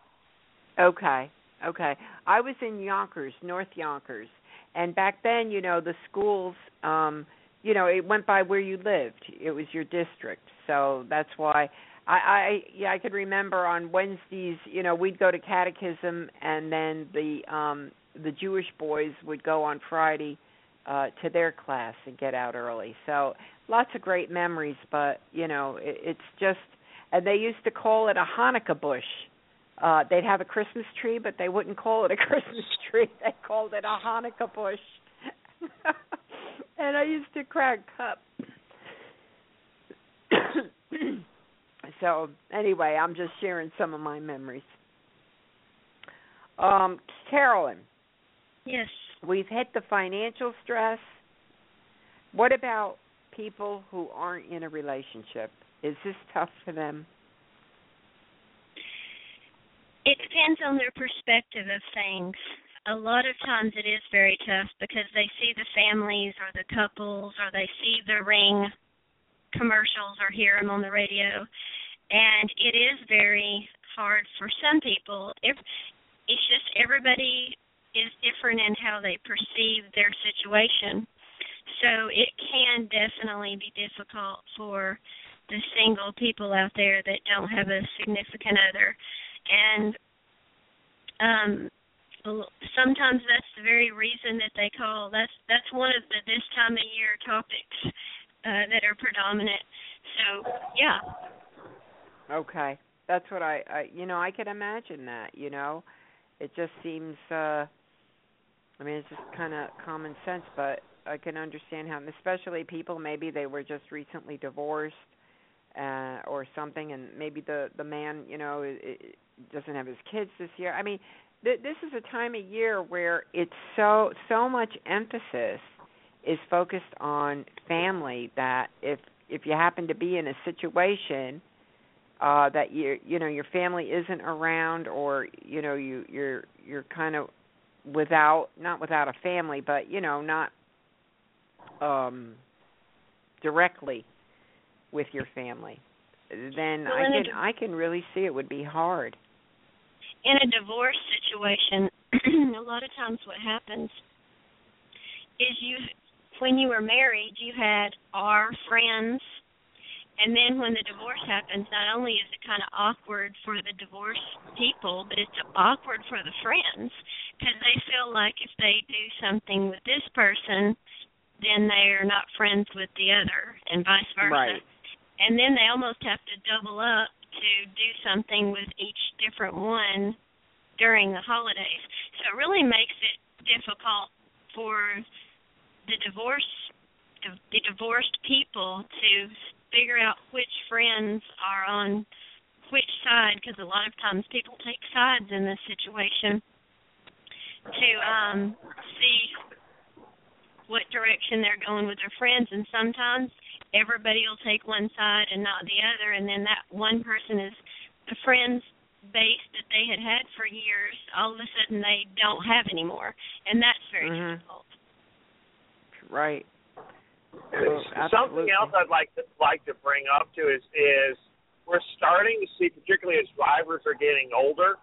Okay. Okay. I was in Yonkers, North Yonkers. And back then, you know, the schools um you know, it went by where you lived. It was your district. So that's why I I yeah, I could remember on Wednesdays, you know, we'd go to catechism and then the um the Jewish boys would go on Friday uh to their class and get out early. So lots of great memories, but you know, it, it's just and they used to call it a Hanukkah bush. Uh they'd have a christmas tree but they wouldn't call it a christmas tree. They called it a hanukkah bush. And i used to crack up so anyway i'm just sharing some of my memories um carolyn Yes. we've hit the financial stress what about people who aren't in a relationship is this tough for them It depends on their perspective of things. A lot of times it is very tough because they see the families or the couples or they see the ring commercials or hear them on the radio. And it is very hard for some people. If it's just everybody is different in how they perceive their situation. So it can definitely be difficult for the single people out there that don't have a significant other and um sometimes that's the very reason that they call that's that's one of the this time of year topics uh that are predominant so yeah okay. That's what i i you know i can imagine that you know? It just seems uh i mean it's just kind of common sense but i can understand how especially people maybe they were just recently divorced uh or something and maybe the the man you know i i doesn't have his kids this year. I mean th- this is a time of year where it's so so much emphasis is focused on family that if if you happen to be in a situation uh that you you know your family isn't around or you know you you're you're kind of without not without a family but you know not um directly with your family then Well, i can i can really see it would be hard. In a divorce situation, a lot of times what happens is you, when you were married, you had our friends, and then when the divorce happens, not only is it kind of awkward for the divorced people, but it's awkward for the friends because they feel like if they do something with this person, then they are not friends with the other, and vice versa. Right. And then they almost have to double up to do something with each different one during the holidays. So it really makes it difficult for the divorce the divorced people to figure out which friends are on which side because a lot of times people take sides in this situation to um see what direction they're going with their friends and sometimes everybody will take one side and not the other and then that one person is the friends base that they had had for years all of a sudden they don't have anymore and that's very Mhm. difficult right Something else I'd like to like to bring up too is is we're starting to see, particularly as drivers are getting older,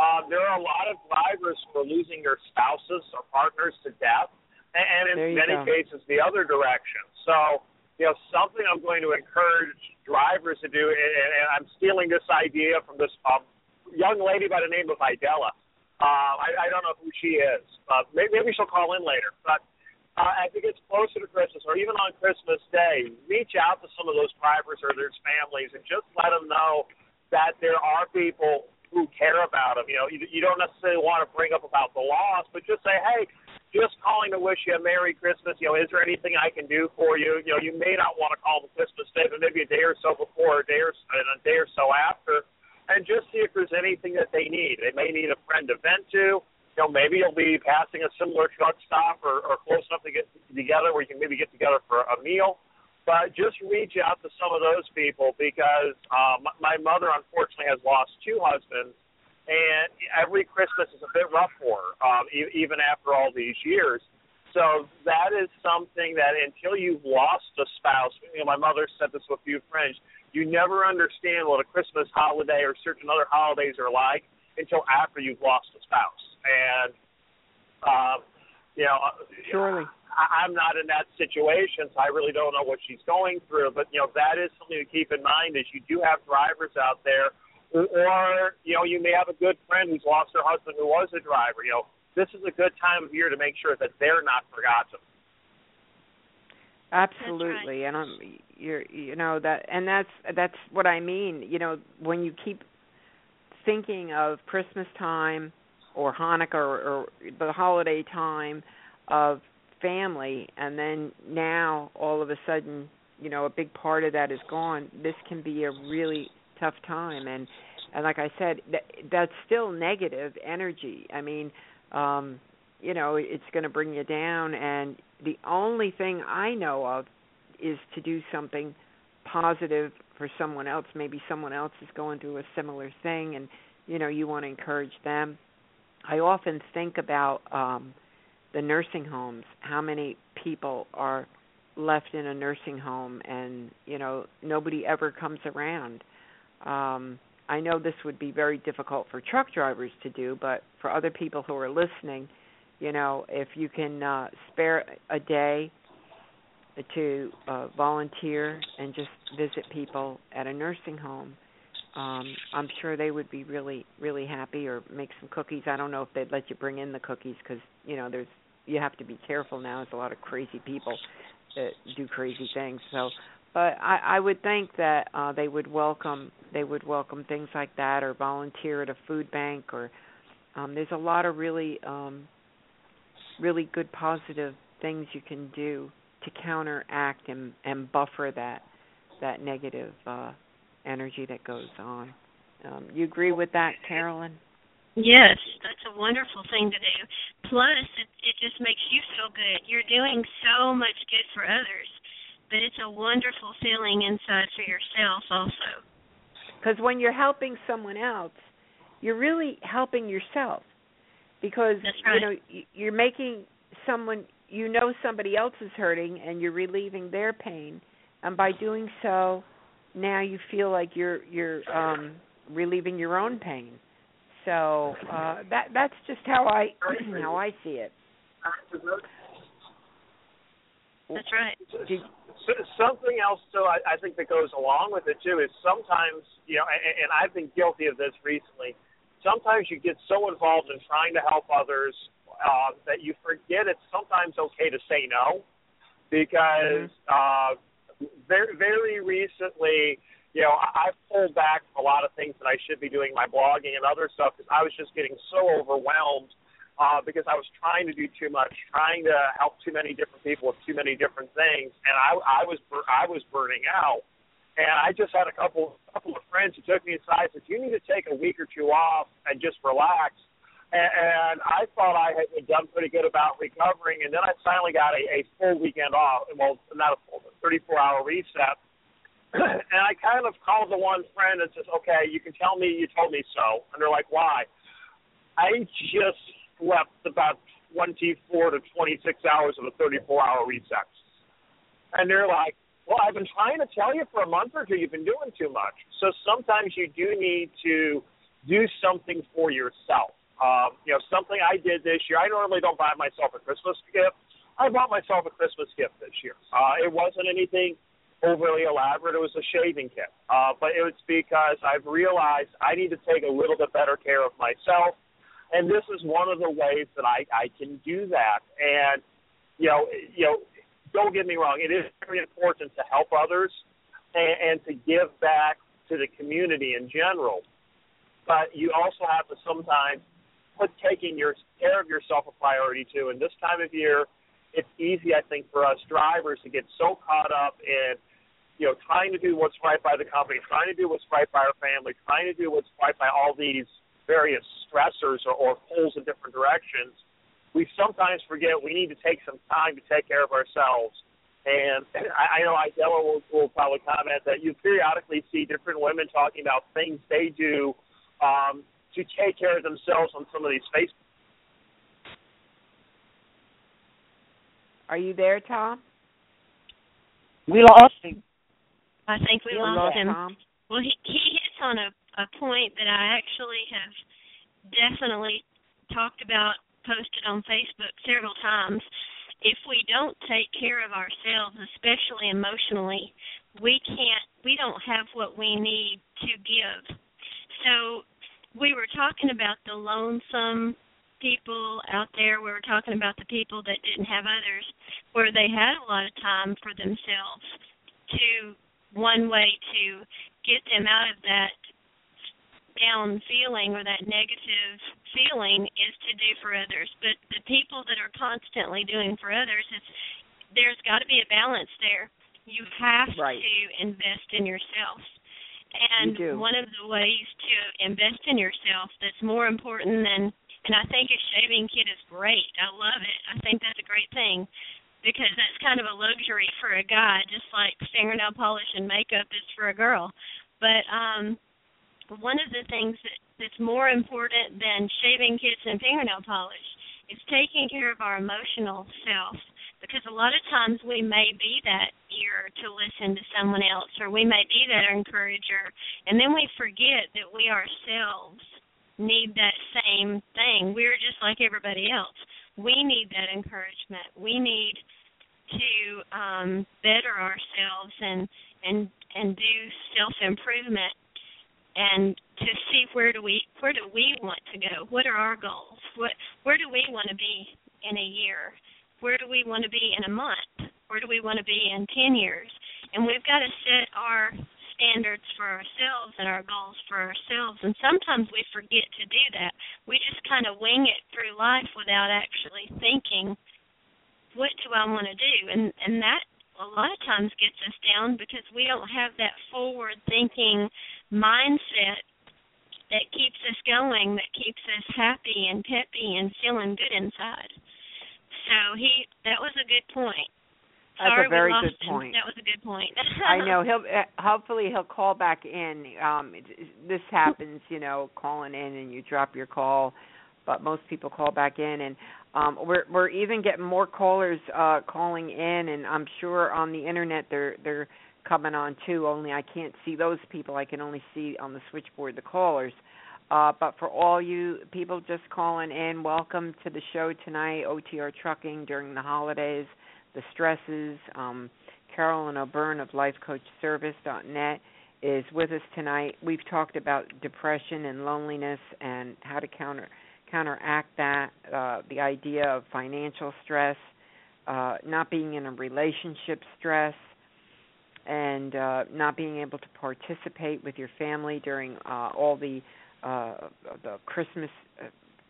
uh, there are a lot of drivers who are losing their spouses or partners to death, and, and in many go. cases the other direction. So you know something I'm going to encourage drivers to do, and, and, and I'm stealing this idea from this um, young lady by the name of Idella. Uh, I, I don't know who she is. Uh, maybe, maybe she'll call in later. But uh, as it gets closer to Christmas or even on Christmas Day, reach out to some of those drivers or their families and just let them know that there are people who care about them. You know, you, you don't necessarily want to bring up about the loss, but just say, hey, just calling to wish you a Merry Christmas. You know, is there anything I can do for you? You know, you may not want to call them Christmas Day, but maybe a day or so before, a day or and a day or so after, and just see if there's anything that they need. They may need a friend to vent to you know, maybe you'll be passing a similar truck stop or, or close enough to get together where you can maybe get together for a meal. But just reach out to some of those people because um, my mother unfortunately has lost two husbands, and every Christmas is a bit rough for her, um, e- even after all these years. So that is something that until you've lost a spouse, you know, my mother said this to a few friends, you never understand what a Christmas holiday or certain other holidays are like until after you've lost a spouse and um, you know, surely. I, I'm not in that situation, so I really don't know what she's going through. But you know, that is something to keep in mind. Is you do have drivers out there, or you know, you may have a good friend who's lost her husband who was a driver. You know, this is a good time of year to make sure that they're not forgotten. Absolutely, right. and I'm you're you know that and that's that's what I mean. You know, when you keep thinking of Christmas time or Hanukkah or, or the holiday time of family, and then now all of a sudden, you know, a big part of that is gone. This can be a really tough time, and and like I said, that, that's still negative energy. I mean, um, you know, it's going to bring you down, and the only thing I know of is to do something positive for someone else. Maybe someone else is going through a similar thing, and you know, you want to encourage them I often think about um the nursing homes, how many people are left in a nursing home and, you know, nobody ever comes around. Um I know this would be very difficult for truck drivers to do, but for other people who are listening, you know, if you can uh spare a day to uh volunteer and just visit people at a nursing home um i'm sure they would be really really happy or make some cookies. I don't know if they'd let you bring in the cookies because you know there's you have to be careful now. There's a lot of crazy people that do crazy things. So but i i would think that uh they would welcome they would welcome things like that or volunteer at a food bank or um there's a lot of really um really good positive things you can do to counteract and and buffer that that negative uh energy that goes on. Um, you agree with that, Carolyn? Yes, that's a wonderful thing to do. Plus, it, it just makes you feel good. You're doing so much good for others, but it's a wonderful feeling inside for yourself also. Because when you're helping someone else, you're really helping yourself. Because right. you know you're making someone you know somebody else is hurting, and you're relieving their pain, and by doing so, now you feel like you're you're um relieving your own pain. So uh that that's just how I how I see it. That's right. Did, Something else, too, I, I think that goes along with it too, is sometimes you know, and, and I've been guilty of this recently. Sometimes you get so involved in trying to help others uh, that you forget it's sometimes okay to say no, because mm-hmm. uh, very very recently, you know, I, I've pulled back from a lot of things that I should be doing, my blogging and other stuff, because I was just getting so overwhelmed uh, because I was trying to do too much, trying to help too many different people with too many different things, and I, I was I was burning out. And I just had a couple couple of friends who took me aside and said, "You need to take a week or two off and just relax." And, I thought I had done pretty good about recovering, and then I finally got a, a full weekend off. Well, not a full, 34 hour reset. and I kind of called the one friend and says, "Okay, you can tell me you told me so." And they're like, "Why?" I just slept about 24 to 26 hours of a 34 hour reset. And they're like, "Well, I've been trying to tell you for a month or two. You've been doing too much. So sometimes you do need to do something for yourself." Um, you know, something I did this year. I normally don't buy myself a Christmas gift. I bought myself a Christmas gift this year. Uh, it wasn't anything overly elaborate. It was a shaving kit, uh, but it was because I've realized I need to take a little bit better care of myself, and this is one of the ways that I I can do that. And you know, you know, don't get me wrong. It is very important to help others and, and to give back to the community in general. But you also have to sometimes put taking your care of yourself a priority too. And this time of year, it's easy, I think, for us drivers to get so caught up in, you know, trying to do what's right by the company, trying to do what's right by our family, trying to do what's right by all these various stressors or, or pulls in different directions. We sometimes forget we need to take some time to take care of ourselves. And I, I know Idella will, will probably comment that you periodically see different women talking about things they do um, to take care of themselves on some of these Facebook Are you there, Tom? We lost him. I think we, we lost, lost him. Tom. Well, he, he hits on a, a point that I actually have definitely talked about, posted on Facebook several times. If we don't take care of ourselves, especially emotionally, we can't. We don't have what we need to give. So we were talking about the lonesome people out there. We were talking about the people that didn't have others, where they had a lot of time for themselves. To one way to get them out of that down feeling or that negative feeling is to do for others. But the people that are constantly doing for others, it's there's got to be a balance there. You have right. to invest in yourself. And one of the ways to invest in yourself that's more important than and I think a shaving kit is great. I love it. I think that's a great thing because that's kind of a luxury for a guy, just like fingernail polish and makeup is for a girl. But um one of the things that that's more important than shaving kits and fingernail polish is taking care of our emotional self because a lot of times we may be that ear to listen to someone else or we may be that encourager and then we forget that we ourselves need that same thing. We're just like everybody else. We need that encouragement. We need to um, better ourselves and and and do self improvement and to see where do we where do we want to go? What are our goals? What where do we want to be in a year? Where do we want to be in a month? Where do we want to be in ten years? And we've got to set our standards for ourselves and our goals for ourselves. And sometimes we forget to do that. We just kind of wing it through life without actually thinking, what do I want to do? And and that a lot of times gets us down because we don't have that forward thinking mindset that keeps us going, that keeps us happy and peppy and feeling good inside. So he that was a good point. That's Sorry, a very we lost good him. point. That was a good point. I know he'll uh, hopefully he'll call back in. Um this happens, you know, calling in and you drop your call, but most people call back in and um we're we're even getting more callers uh calling in and I'm sure on the internet they're they're coming on too, only I can't see those people. I can only see on the switchboard the callers. Uh, but for all you people just calling in, welcome to the show tonight, OTR Trucking during the holidays the stresses. Um, Carolyn O'Byrne of LifeCoachService.net is with us tonight. We've talked about depression and loneliness and how to counter counteract that. Uh, the idea of financial stress, uh, not being in a relationship stress, and uh, not being able to participate with your family during uh, all the uh, the Christmas uh,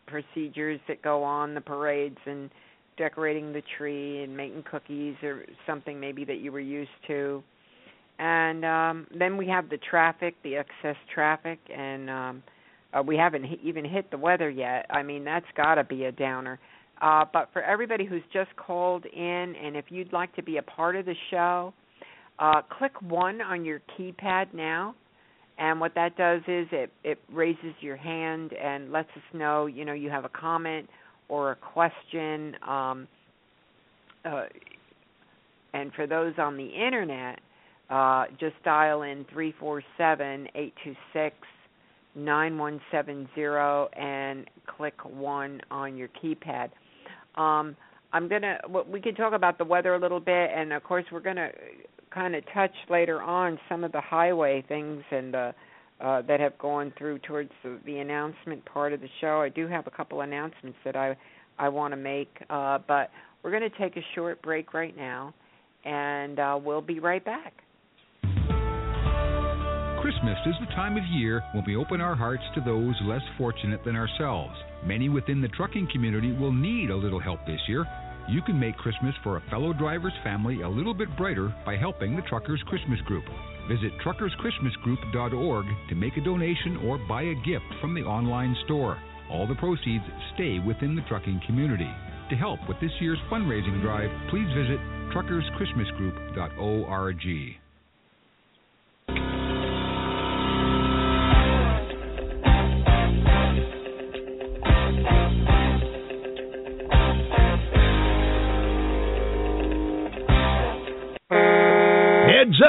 procedures that go on, the parades and decorating the tree and making cookies or something maybe that you were used to. And um then we have the traffic, the excess traffic and um uh, we haven't even hit the weather yet. I mean, that's got to be a downer. Uh but for everybody who's just called in and if you'd like to be a part of the show, uh click 1 on your keypad now. And what that does is it it raises your hand and lets us know, you know, you have a comment or a question. Um, uh, and for those on the internet, uh, just dial in three four seven eight two six nine one seven zero and click one on your keypad. Um, I'm gonna. We can talk about the weather a little bit, and of course, we're gonna kind of touch later on some of the highway things and the uh, that have gone through towards the, the announcement part of the show. I do have a couple announcements that I I want to make, uh, but We're going to take a short break right now, and uh, we'll be right back. Christmas is the time of year when we open our hearts to those less fortunate than ourselves. Many within the trucking community will need a little help this year. You can make Christmas for a fellow driver's family a little bit brighter by helping the Truckers Christmas Group. Visit truckerschristmasgroup.org to make a donation or buy a gift from the online store. All the proceeds stay within the trucking community. To help with this year's fundraising drive, please visit truckerschristmasgroup.org.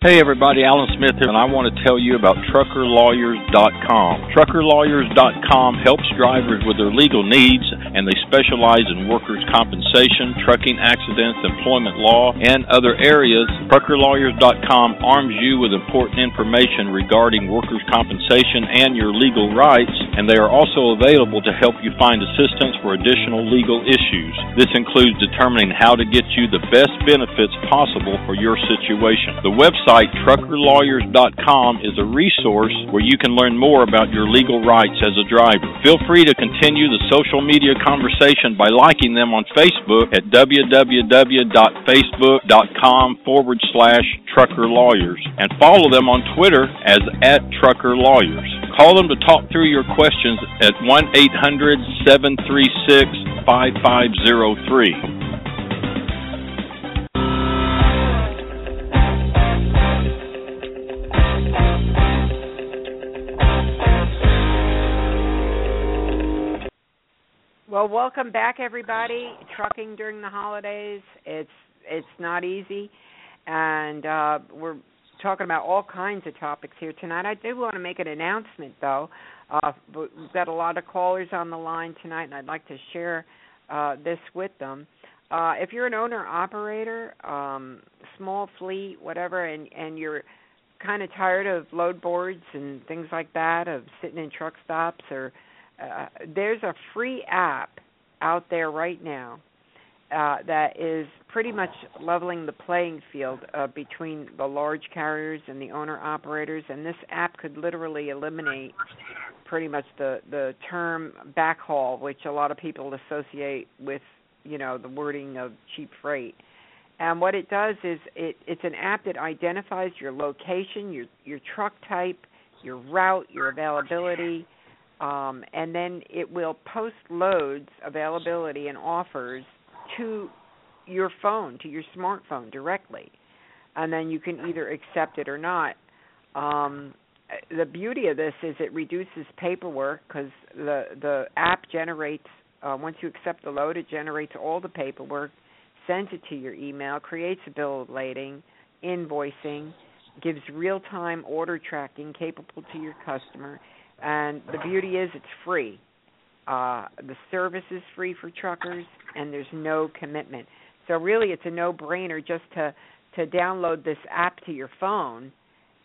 Hey everybody, Allen Smith here, and I want to tell you about TruckerLawyers.com. TruckerLawyers.com helps drivers with their legal needs, and they specialize in workers' compensation, trucking accidents, employment law, and other areas. TruckerLawyers.com arms you with important information regarding workers' compensation and your legal rights, and they are also available to help you find assistance for additional legal issues. This includes determining how to get you the best benefits possible for your situation. The website website, truckerlawyers.com, is a resource where you can learn more about your legal rights as a driver. Feel free to continue the social media conversation by liking them on Facebook at www.facebook.com forward slash truckerlawyers and follow them on Twitter as at truckerlawyers. Call them to talk through your questions at 1 800 736 5503. Well, welcome back, everybody. Trucking during the holidays, it's it's not easy, and uh, we're talking about all kinds of topics here tonight. I do want to make an announcement, though. Uh, we've got a lot of callers on the line tonight, and I'd like to share uh, this with them. Uh, if you're an owner operator, um, small fleet, whatever, and and you're kind of tired of load boards and things like that, of sitting in truck stops or uh, there's a free app out there right now uh, that is pretty much leveling the playing field uh, between the large carriers and the owner operators, and this app could literally eliminate pretty much the the term backhaul, which a lot of people associate with you know the wording of cheap freight. And what it does is it it's an app that identifies your location, your your truck type, your route, your availability um, and then it will post loads, availability, and offers to your phone, to your smartphone directly, and then you can either accept it or not. Um, the beauty of this is it reduces paperwork because the the app generates uh, once you accept the load, it generates all the paperwork, sends it to your email, creates a bill of lading, invoicing, gives real time order tracking capable to your customer and the beauty is it's free. Uh, the service is free for truckers, and there's no commitment. So really, it's a no-brainer just to to download this app to your phone,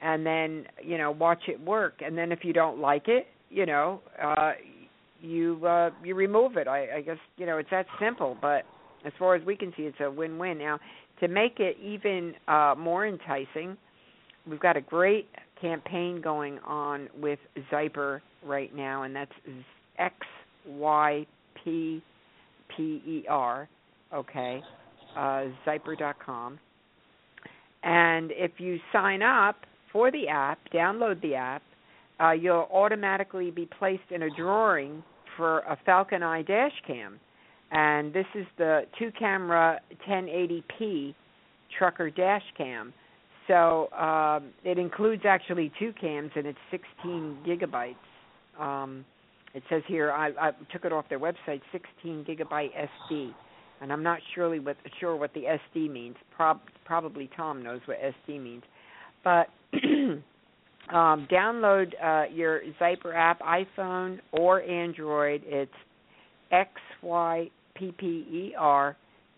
and then you know watch it work. And then if you don't like it, you know, uh, you uh, you remove it. I, I guess you know it's that simple. But as far as we can see, it's a win-win. Now, to make it even uh, more enticing, we've got a great campaign going on with Zyper right now, and that's X Y P P E R. Okay, uh, Zyper.com. And if you sign up for the app, download the app, uh, you'll automatically be placed in a drawing for a Falcon Eye dash cam. And this is the two camera 1080p trucker dash cam so um, it includes actually two cams, and it's 16 gigabytes. Um, it says here I, I took it off their website, 16 gigabyte SD, and I'm not surely what, sure what the SD means. Prob, probably Tom knows what SD means, but um, download uh, your Zyper app, iPhone or Android. It's xypper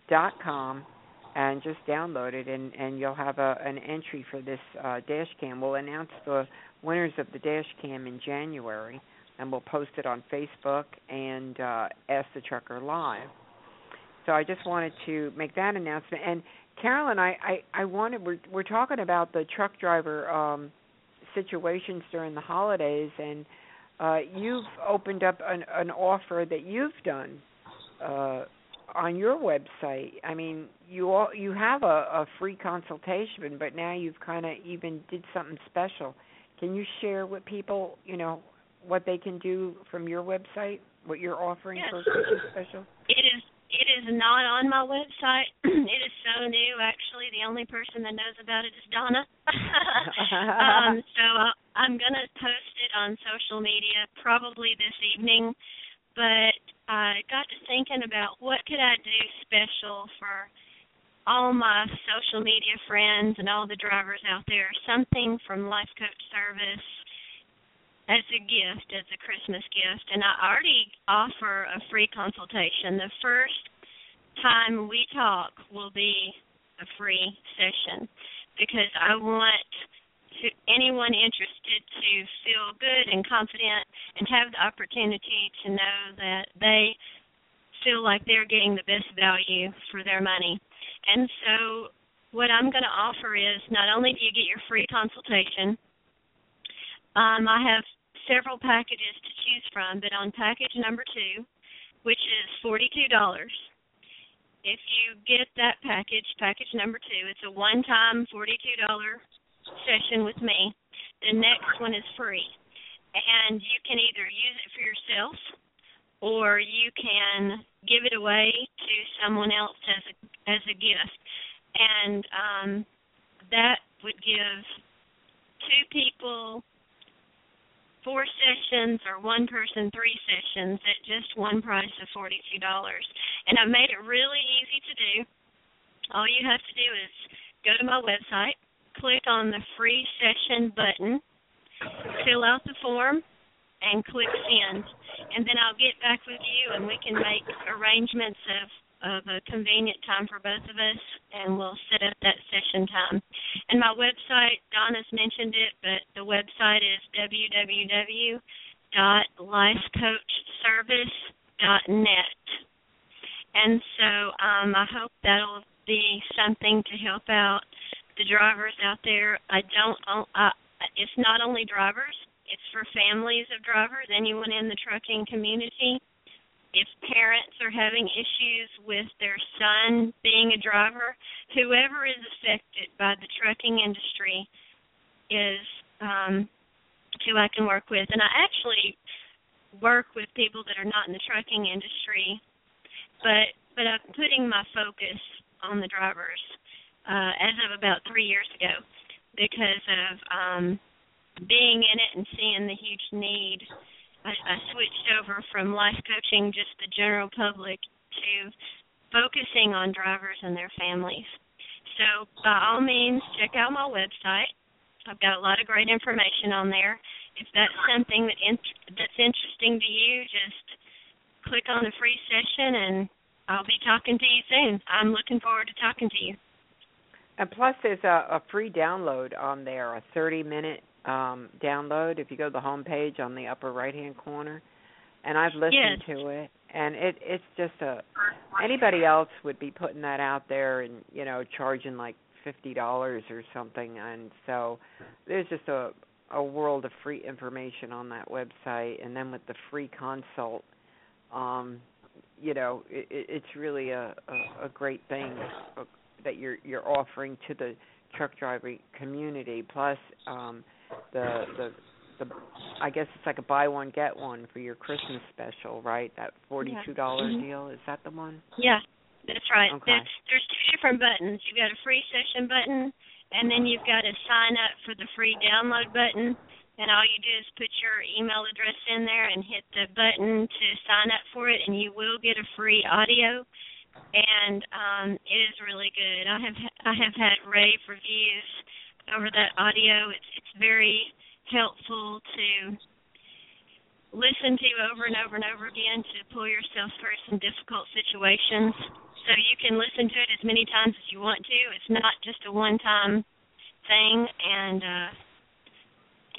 dot com, and just download it, and and you'll have a an entry for this uh, dash cam. We'll announce the winners of the dash cam in January, and we'll post it on Facebook and uh, Ask the Trucker Live. So I just wanted to make that announcement. And Carolyn, I I, I wanted we're we're talking about the truck driver um, situations during the holidays, and uh, you've opened up an, an offer that you've done uh, on your website. I mean, you all you have a, a free consultation, but now you've kind of even did something special. Can you share with people, you know, what they can do from your website, what you're offering yes. for special? It is it is not on my website. it is so new. Actually, the only person that knows about it is Donna. um, so uh, I'm gonna post it on social media probably this evening. But I got to thinking about what could I do special for all my social media friends and all the drivers out there. Something from Life Coach Service as a gift, as a Christmas gift. And I already offer a free consultation. The first time we talk will be a free session because I want to, anyone interested to feel good and confident and have the opportunity to know that they feel like they're getting the best value for their money. And so what I'm going to offer is not only do you get your free consultation, um, I have several packages to choose from, but on package number two, which is $42, if you get that package, package number two, it's a one time $42 session with me. The next one is free. And you can either use it for yourself or you can give it away to someone else as a as a gift. And um that would give two people four sessions or one person three sessions at just one price of forty two dollars. And I've made it really easy to do. All you have to do is go to my website, click on the free session button, fill out the form, and click send. And then I'll get back with you and we can make arrangements of of a convenient time for both of us, and we'll set up that session time. And my website, Donna's mentioned it, but the website is www.lifecoachservice.net. And so um, I hope that'll be something to help out the drivers out there. I don't. Uh, it's not only drivers; it's for families of drivers, anyone in the trucking community if parents are having issues with their son being a driver, whoever is affected by the trucking industry is um, who I can work with. And I actually work with people that are not in the trucking industry, but but I'm putting my focus on the drivers uh, as of about three years ago because of um, being in it and seeing the huge need I, I switched over from life coaching just the general public to focusing on drivers and their families. So by all means, check out my website. I've got a lot of great information on there. If that's something that in- that's interesting to you, just click on the free session, and I'll be talking to you soon. I'm looking forward to talking to you. And plus, there's a, a free download on there, a 30 minute um, download if you go to the home page on the upper right hand corner. And I've listened yes. to it, and it it's just a anybody else would be putting that out there and you know charging like fifty dollars or something. And so there's just a a world of free information on that website, and then with the free consult, um, you know, it, it's really a, a, a great thing that you're you're offering to the truck driving community. Plus, um, the the the I guess it's like a buy one get one for your Christmas special, right? That forty two dollar yeah. mm-hmm. deal. Is that the one? Yeah, that's right. Okay. There, there's two different buttons. You've got a free session button, and then you've got a sign up for the free download button. And all you do is put your email address in there and hit the button to sign up for it, and you will get a free audio and um, it is really good. I have I have had rave reviews over that audio. It's it's very helpful to listen to over and over and over again to pull yourself through some difficult situations. So you can listen to it as many times as you want to. It's not just a one-time thing, and uh,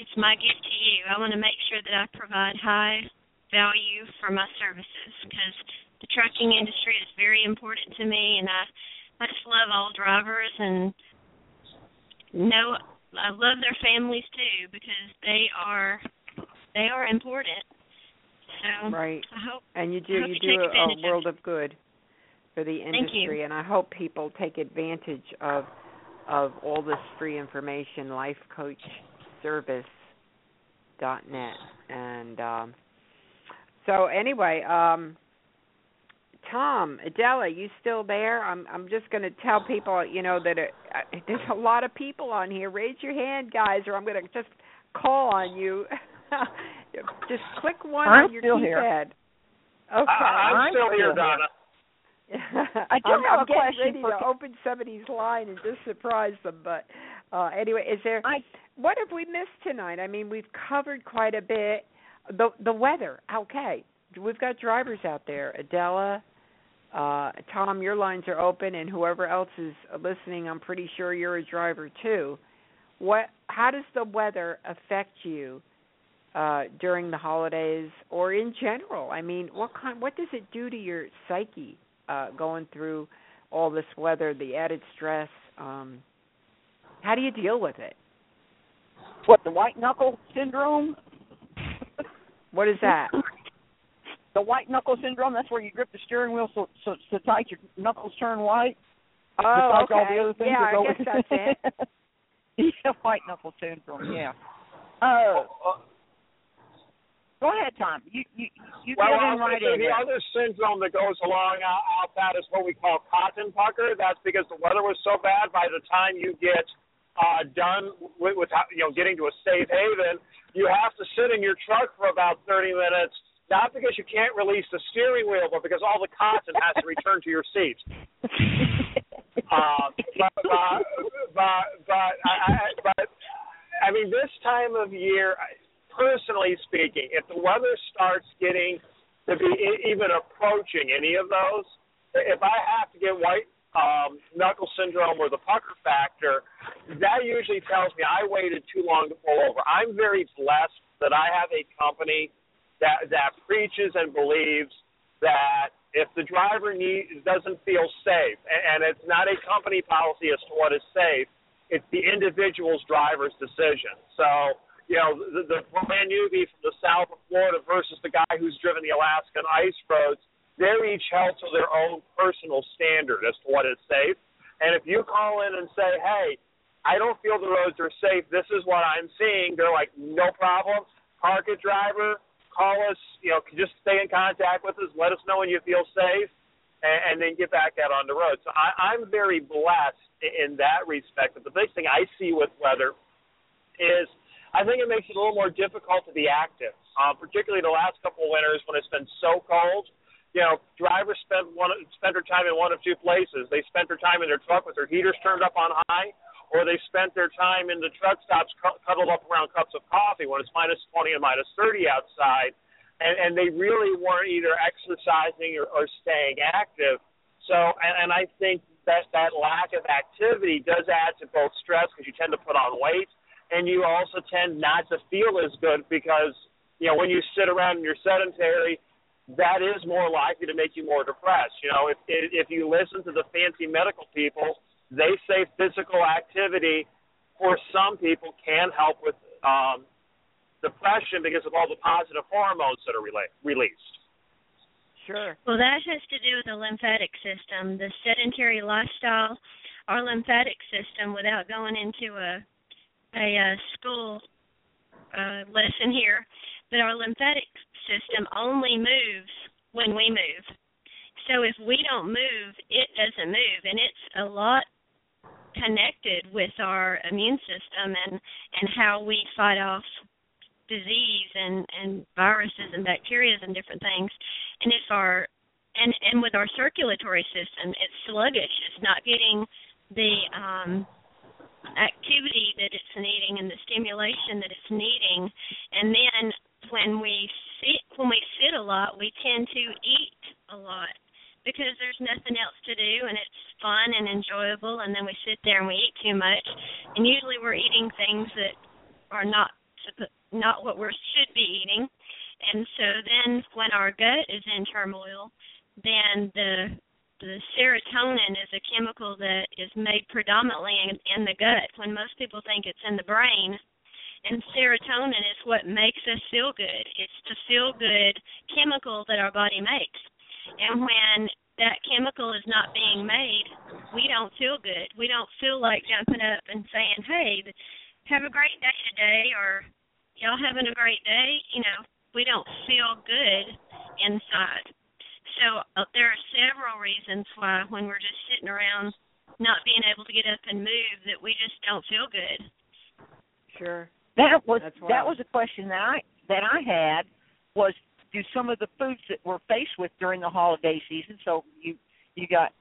it's my gift to you. I want to make sure that I provide high value for my services because the trucking industry is very important to me, and I I just love all drivers and know I love their families too because they are they are important. So right. I hope and you do you you do a, world of good for the industry, and I hope people take advantage of of all this free information. LifeCoachService.net, and um, so anyway, um, Tom, Adela, you still there? I'm I'm just going to tell people, you know, that it, uh, there's a lot of people on here. Raise your hand, guys, or I'm going to just call on you. just click one I'm on your still here. keypad. Okay. I, I'm, I'm still here, still Donna. I do I'm, have I'm a getting question ready for to open somebody's line and just surprise them. But uh, anyway, is there I what have we missed tonight? I mean, we've covered quite a bit. The the weather, okay. We've got drivers out there. Adela, uh, Tom, your lines are open, and whoever else is listening, I'm pretty sure you're a driver too. What? How does the weather affect you uh, during the holidays, or in general? I mean, what kind? What does it do to your psyche uh, going through all this weather, the added stress? Um, how do you deal with it? what the white knuckle syndrome? What is that? The white knuckle syndrome. That's where you grip the steering wheel so so, so tight your knuckles turn white. Oh, Just like all okay. the other things yeah, that go I guess with that's it. yeah, white knuckle syndrome. Yeah. Uh, go ahead, Tom. You you you Well, get in was right gonna in say the other syndrome that goes along out, out that is what we call cotton pucker. That's because the weather was so bad. By the time you get uh, done with, with you know getting to a safe haven, you have to sit in your truck for about 30 minutes. Not because you can't release the steering wheel, but because all the cotton has to return to your seat. Uh, but, but, but, but, I, I, but, I mean, this time of year, personally speaking, if the weather starts getting to be even approaching any of those, if I have to get white um, knuckle syndrome or the pucker factor, that usually tells me I waited too long to pull over. I'm very blessed that I have a company that that preaches and believes that if the driver need, doesn't feel safe, and, and it's not a company policy as to what is safe, it's the individual's driver's decision. So, you know, the, the brand newbie from the south of Florida versus the guy who's driven the Alaskan ice roads, they're each held to their own personal standard as to what is safe. And if you call in and say, hey, I don't feel the roads are safe, this is what I'm seeing, they're like, no problem. Park it, driver, call us, you know, just stay in contact with us, let us know when you feel safe, and, and then get back out on the road. So I, I'm very blessed in that respect. But the big thing I see with weather is I think it makes it a little more difficult to be active, uh, particularly the last couple of winters when it's been so cold. You know, drivers spend one spend their time in one of two places. They spent their time in their truck with their heaters turned up on high, or they spent their time in the truck stops cu- cuddled up around cups of coffee when it's minus 20 and minus 30 outside, and, and they really weren't either exercising or, or staying active. So, and, and I think that that lack of activity does add to both stress because you tend to put on weight, and you also tend not to feel as good because you know when you sit around and you're sedentary, that is more likely to make you more depressed. You know, if if you listen to the fancy medical people, they say physical activity for some people can help with um, depression because of all the positive hormones that are rela- released. Sure. Well, that has to do with the lymphatic system. The sedentary lifestyle, our lymphatic system, without going into a a, uh school uh, lesson here, but our lymphatic system only moves when we move. So if we don't move, it doesn't move, and it's a lot connected with our immune system and and how we fight off disease and and viruses and bacteria and different things. And if our and and with our circulatory system, it's sluggish. It's not getting the um, activity that it's needing and the stimulation that it's needing. And then when we sit when we sit a lot, we tend to eat a lot because there's nothing else to do and it's fun and enjoyable and then we sit there and we eat too much. And usually we're eating things that are not not what we should be eating. And so then when our gut is in turmoil then the the serotonin is a chemical that is made predominantly in, in the gut. When most people think it's in the brain and serotonin is what makes us feel good. It's the feel good chemical that our body makes and when that chemical is not being made, we don't feel good. We don't feel like jumping up and saying, "Hey, have a great day today," or "Y'all having a great day." You know, we don't feel good inside. So uh, there are several reasons why, when we're just sitting around, not being able to get up and move, that we just don't feel good. Sure. That was that was a question that I that I had was do some of the foods that we're faced with during the holiday season. So you you got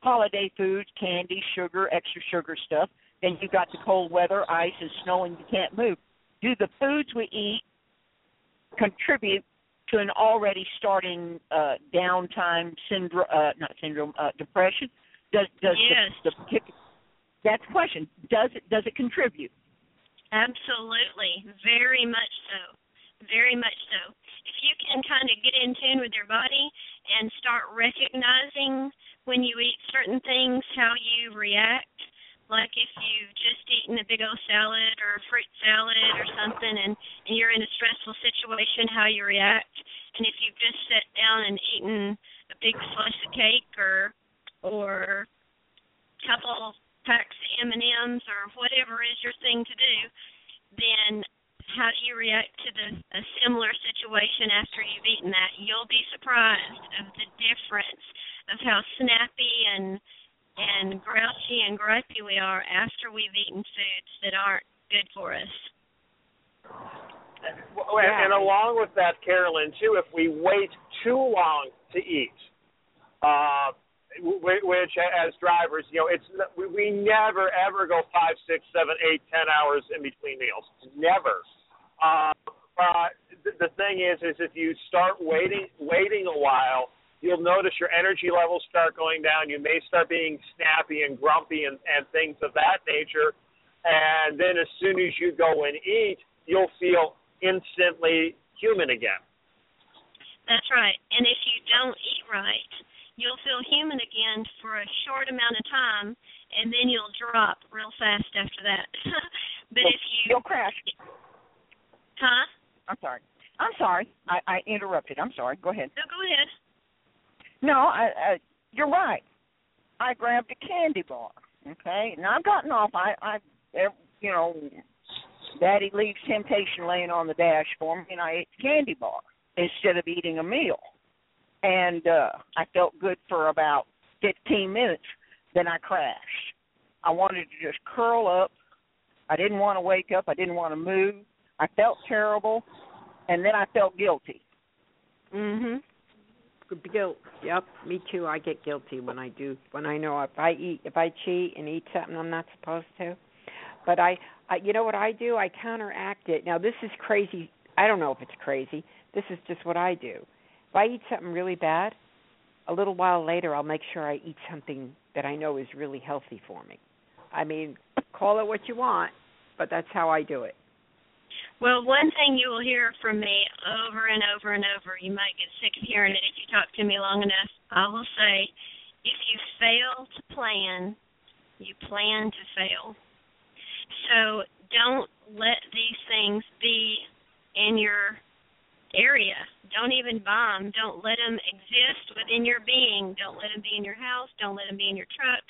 holiday foods, candy, sugar, extra sugar stuff. Then you got the cold weather, ice and snow, and you can't move. Do the foods we eat contribute to an already starting uh, downtime syndrome? Uh, not syndrome, uh, depression. Does does yes. the, the that's the question. Does it does it contribute? Absolutely, very much so, very much so if you can kind of get in tune with your body and start recognizing when you eat certain things how you react like if you've just eaten a big old salad or a fruit salad or something and, and you're in a stressful situation how you react. And if you've just sat down and eaten a big slice of cake or or couple packs of M&Ms or whatever is your thing to do then how do you react to the a similar situation after you've eaten that? You'll be surprised of the difference of how snappy and and grouchy and gripey we are after we've eaten foods that aren't good for us. Well, yeah. And along with that, Carolyn, too, if we wait too long to eat, uh, which as drivers, you know, it's we, never ever go five, six, seven, eight, ten hours in between meals. Never. Uh, uh, the thing is, is if you start waiting, waiting a while, you'll notice your energy levels start going down. You may start being snappy and grumpy and, and things of that nature. And then as soon as you go and eat, you'll feel instantly human again. That's right. And if you don't eat right, you'll feel human again for a short amount of time, and then you'll drop real fast after that. but well, if you you'll crash. Huh? I'm sorry. I'm sorry. I, I interrupted. I'm sorry. Go ahead. No, go ahead. No, I, I, you're right. I grabbed a candy bar. Okay, and I've gotten off. I, I, you know, Daddy leaves temptation laying on the dash for me, and I ate the candy bar instead of eating a meal. And uh I felt good for about 15 minutes. Then I crashed. I wanted to just curl up. I didn't want to wake up. I didn't want to move. I felt terrible, and then I felt guilty. Mhm. Guilt. Yep. Me too. I get guilty when I do when I know if I eat if I cheat and eat something I'm not supposed to. But I, I you know what I do? I counteract it. Now this is crazy. I don't know if it's crazy. This is just what I do. If I eat something really bad, a little while later I'll make sure I eat something that I know is really healthy for me. I mean, call it what you want, but that's how I do it. Well, one thing you will hear from me over and over and over, you might get sick of hearing it if you talk to me long enough. I will say, if you fail to plan, you plan to fail. So don't let these things be in your area. Don't even them. Don't let them exist within your being. Don't let them be in your house. Don't let them be in your truck.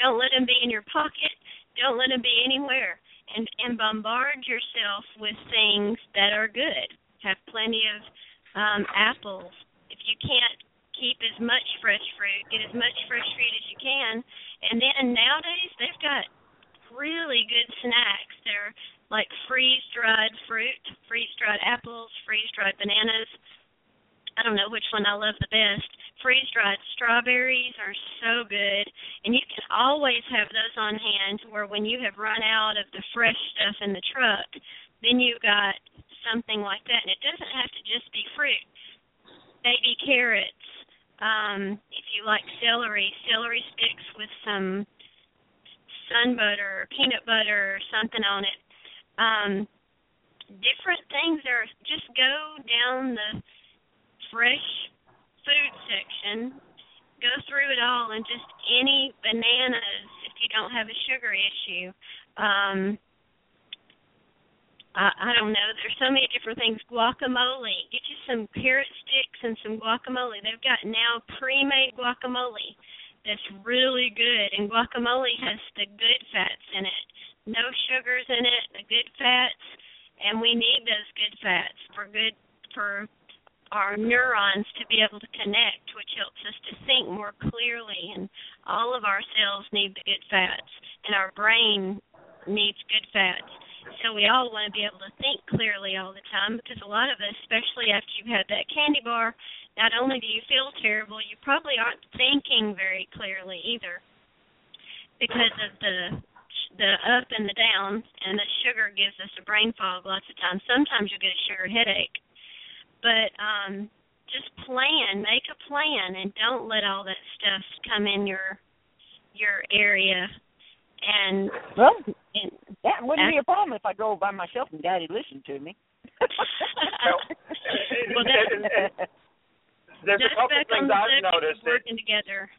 Don't let them be in your pocket. Don't let them be anywhere and and bombard yourself with things that are good. Have plenty of um, apples. If you can't keep as much fresh fruit, get as much fresh fruit as you can. And then nowadays they've got really good snacks. They're like freeze dried fruit, freeze dried apples, freeze dried bananas. I don't know which one I love the best. freeze dried strawberries are so good, and you can always have those on hand. Where when you have run out of the fresh stuff in the truck, then you've got something like that, and it doesn't have to just be fruit. Baby carrots, um, if you like celery, celery sticks with some sun butter or peanut butter or something on it. Um, different things are just go down the fresh food section, go through it all, and just any bananas if you don't have a sugar issue. Um, I, I don't know. There's so many different things. Guacamole. Get you some carrot sticks and some guacamole. They've got now pre-made guacamole that's really good, and guacamole has the good fats in it. No sugars in it, the good fats, and we need those good fats for good for our neurons to be able to connect, which helps us to think more clearly. And all of our cells need the good fats, and our brain needs good fats. So we all want to be able to think clearly all the time because a lot of us, especially after you've had that candy bar, not only do you feel terrible, you probably aren't thinking very clearly either because of the the up and the down and the sugar gives us a brain fog lots of times. Sometimes you get a sugar headache but um just plan make a plan and don't let all that stuff come in your your area and well and that wouldn't be a problem if I drove by myself and Daddy listened to me. well, that, there's a couple things I've noticed. Working together.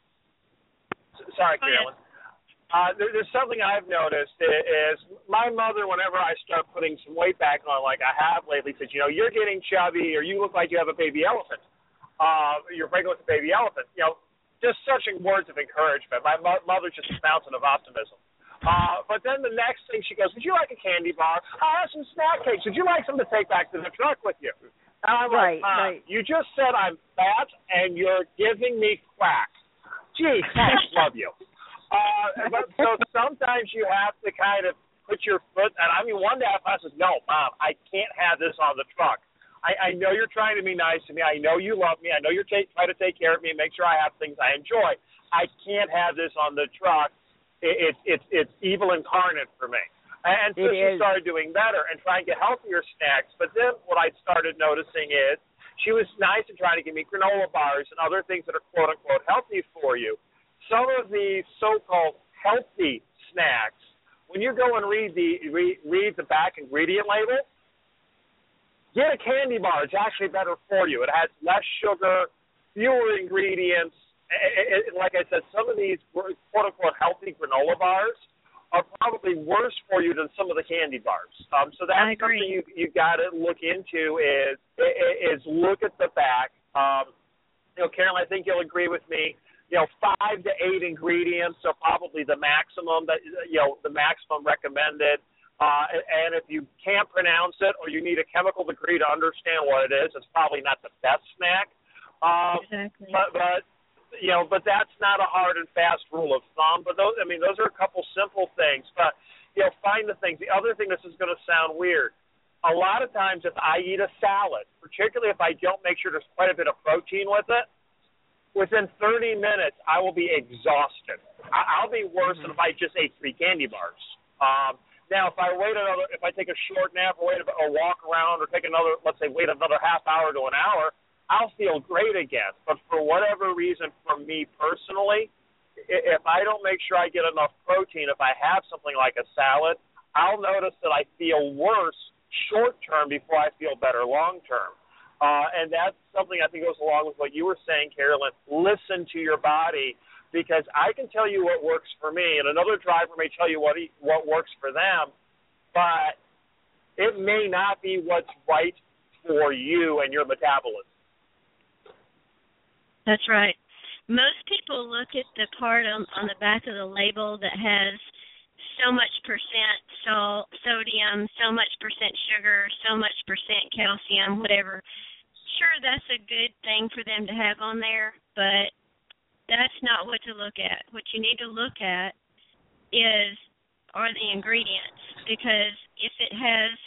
Sorry, Carolyn. Uh, there, there's something I've noticed is my mother, whenever I start putting some weight back on, like I have lately, says, you know, you're getting chubby, or you look like you have a baby elephant. Uh, you're pregnant with a baby elephant. You know, just such words of encouragement. My mo- mother just a fountain of optimism. Uh, but then the next thing she goes, would you like a candy bar? I have some snack cakes. Would you like some to take back to the truck with you? And I'm right, like, Mom, right. you just said I'm fat and you're giving me crack. Gee, thanks, love you. Uh, but so sometimes you have to kind of put your foot. And I mean, one day I said, "No, mom, I can't have this on the truck. I, I know you're trying to be nice to me. I know you love me. I know you're take, trying to take care of me and make sure I have things I enjoy. I can't have this on the truck. It, it's it's it's evil incarnate for me." And so she started doing better and trying to get healthier snacks. But then what I started noticing is she was nice and trying to give me granola bars and other things that are quote unquote healthy for you. Some of the so-called healthy snacks, when you go and read the read, read the back ingredient label, get a candy bar. It's actually better for you. It has less sugar, fewer ingredients. It, it, like I said, some of these quote unquote healthy granola bars are probably worse for you than some of the candy bars. Um, so that's something you you got to look into is is look at the back. Um, you know, Carol, I think you'll agree with me. You know, five to eight ingredients are probably the maximum that you know the maximum recommended. Uh, and if you can't pronounce it or you need a chemical degree to understand what it is, it's probably not the best snack. Um, exactly. but but you know, but that's not a hard and fast rule of thumb. But those, I mean, those are a couple simple things. But you know, find the things. The other thing, this is going to sound weird. A lot of times, if I eat a salad, particularly if I don't make sure there's quite a bit of protein with it, within 30 minutes I will be exhausted. I- I'll be worse than if I just ate three candy bars. Um, now, if I wait another, if I take a short nap or wait a, or walk around or take another, let's say, wait another half hour to an hour, I'll feel great again. But for whatever reason, for me personally, if I don't make sure I get enough protein, if I have something like a salad, I'll notice that I feel worse short term before I feel better long term. Uh, and that's something I think goes along with what you were saying, Carolyn. Listen to your body because I can tell you what works for me, and another driver may tell you what he, what works for them, but it may not be what's right for you and your metabolism. That's right. Most people look at the part on, on the back of the label that has so much percent salt, sodium, so much percent sugar, so much percent calcium, whatever. Sure, that's a good thing for them to have on there, but that's not what to look at. What you need to look at is are the ingredients because if it has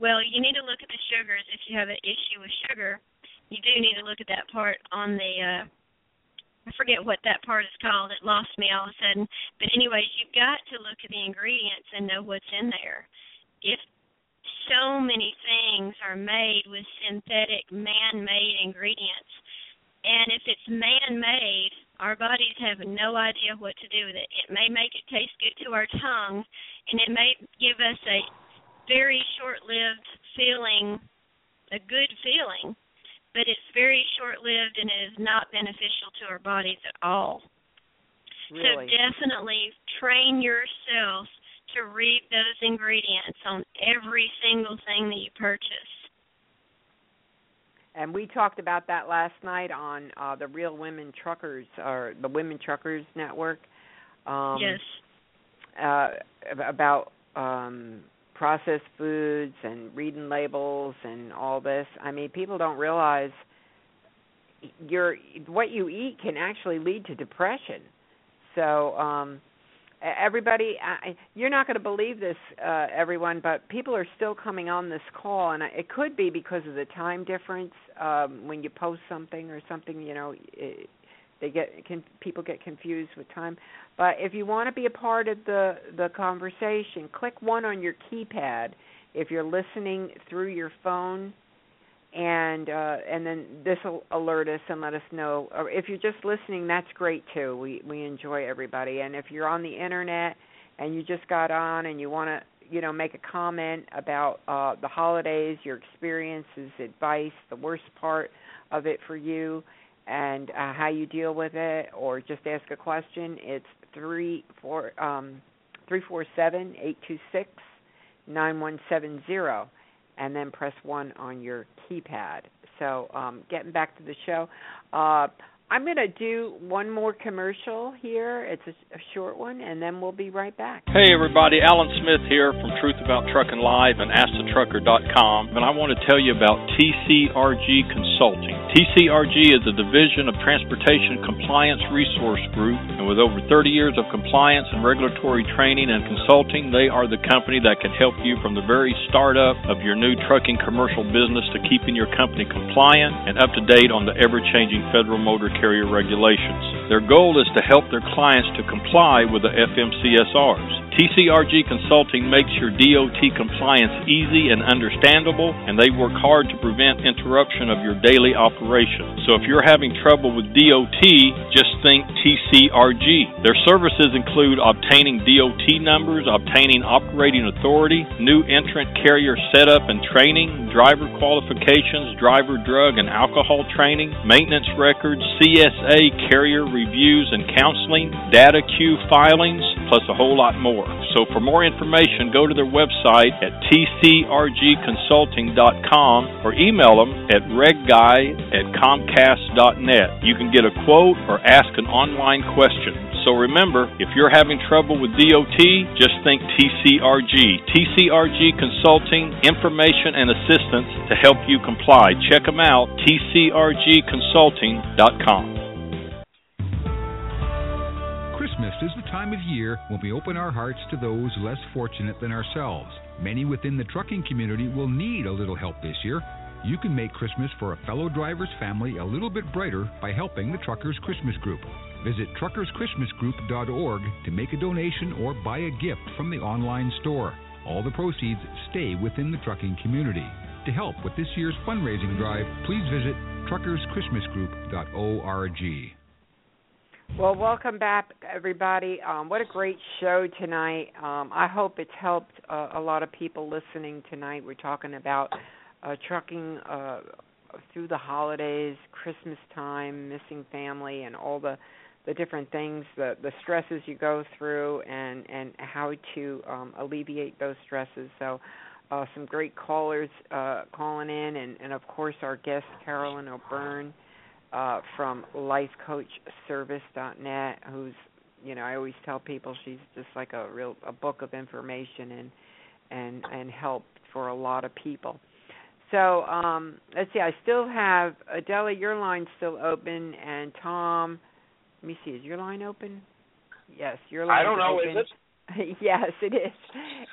well, you need to look at the sugars if you have an issue with sugar. You do need to look at that part on the uh I forget what that part is called. It lost me all of a sudden. But anyways, you've got to look at the ingredients and know what's in there. If so many things are made with synthetic man-made ingredients, and if it's man-made, our bodies have no idea what to do with it. It may make it taste good to our tongue, and it may give us a very short-lived feeling, a good feeling, but it's very short-lived and it is not beneficial to our bodies at all. Really? So definitely train yourself to read those ingredients on every single thing that you purchase. And we talked about that last night on uh, the Real Women Truckers or the Women Truckers Network. Um, yes. Uh, about um, processed foods and reading labels and all this. I mean, people don't realize your what you eat can actually lead to depression. So, um everybody I, you're not going to believe this uh everyone but people are still coming on this call and it could be because of the time difference um when you post something or something you know it, they get can people get confused with time but if you want to be a part of the the conversation click one on your keypad if you're listening through your phone and uh, and then this will alert us and let us know. Or if you're just listening, that's great too. We we enjoy everybody. And if you're on the internet and you just got on and you want to you know make a comment about uh, the holidays, your experiences, advice, the worst part of it for you, and uh, how you deal with it, or just ask a question, it's three four um, three four seven eight two six nine one seven zero and then press one on your keypad. So, um, getting back to the show, uh, I'm going to do one more commercial here. It's a, a, short one, and then we'll be right back. Hey, everybody. Allen Smith here from Truth About Trucking Live and AskTheTrucker.com. And I want to tell you about TCRG Consulting. TCRG is a division of Transportation Compliance Resource Group, and with over 30 years of compliance and regulatory training and consulting, they are the company that can help you from the very startup of your new trucking commercial business to keeping your company compliant and up to date on the ever changing federal motor carrier regulations. Their goal is to help their clients to comply with the FMCSRs. TCRG Consulting makes your DOT compliance easy and understandable, and they work hard to prevent interruption of your daily operations. So if you're having trouble with DOT, just think TCRG. Their services include obtaining DOT numbers, obtaining operating authority, new entrant carrier setup and training, driver qualifications, driver drug and alcohol training, maintenance records, CSA carrier reviews and counseling, data queue filings, plus a whole lot more. So for more information, go to their website at tcrgconsulting.com or email them at regguy at comcast.net. You can get a quote or ask an online question. So remember, if you're having trouble with DOT, just think TCRG. TCRG Consulting, information and assistance to help you comply. Check them out, tcrgconsulting.com. Christmas is the time of year when we open our hearts to those less fortunate than ourselves. Many within the trucking community will need a little help this year. You can make Christmas for a fellow driver's family a little bit brighter by helping the Truckers Christmas Group. Visit truckerschristmasgroup.org to make a donation or buy a gift from the online store. All the proceeds stay within the trucking community. To help with this year's fundraising drive, please visit truckerschristmasgroup.org. Well, welcome back, everybody. Um, what a great show tonight. Um, I hope it's helped uh, a lot of people listening tonight. We're talking about uh, trucking uh, through the holidays, Christmas time, missing family, and all the the different things, the the stresses you go through, and and how to um, alleviate those stresses. So. Uh, some great callers uh, calling in, and, and of course our guest Carolyn O'Byrne uh, from lifecoachservice.net, who's you know I always tell people she's just like a real a book of information and and and help for a lot of people. So um, let's see. I still have Adela. Your line's still open, and Tom. Let me see. Is your line open? Yes, your line. I don't know. Open. Is it? yes, it is.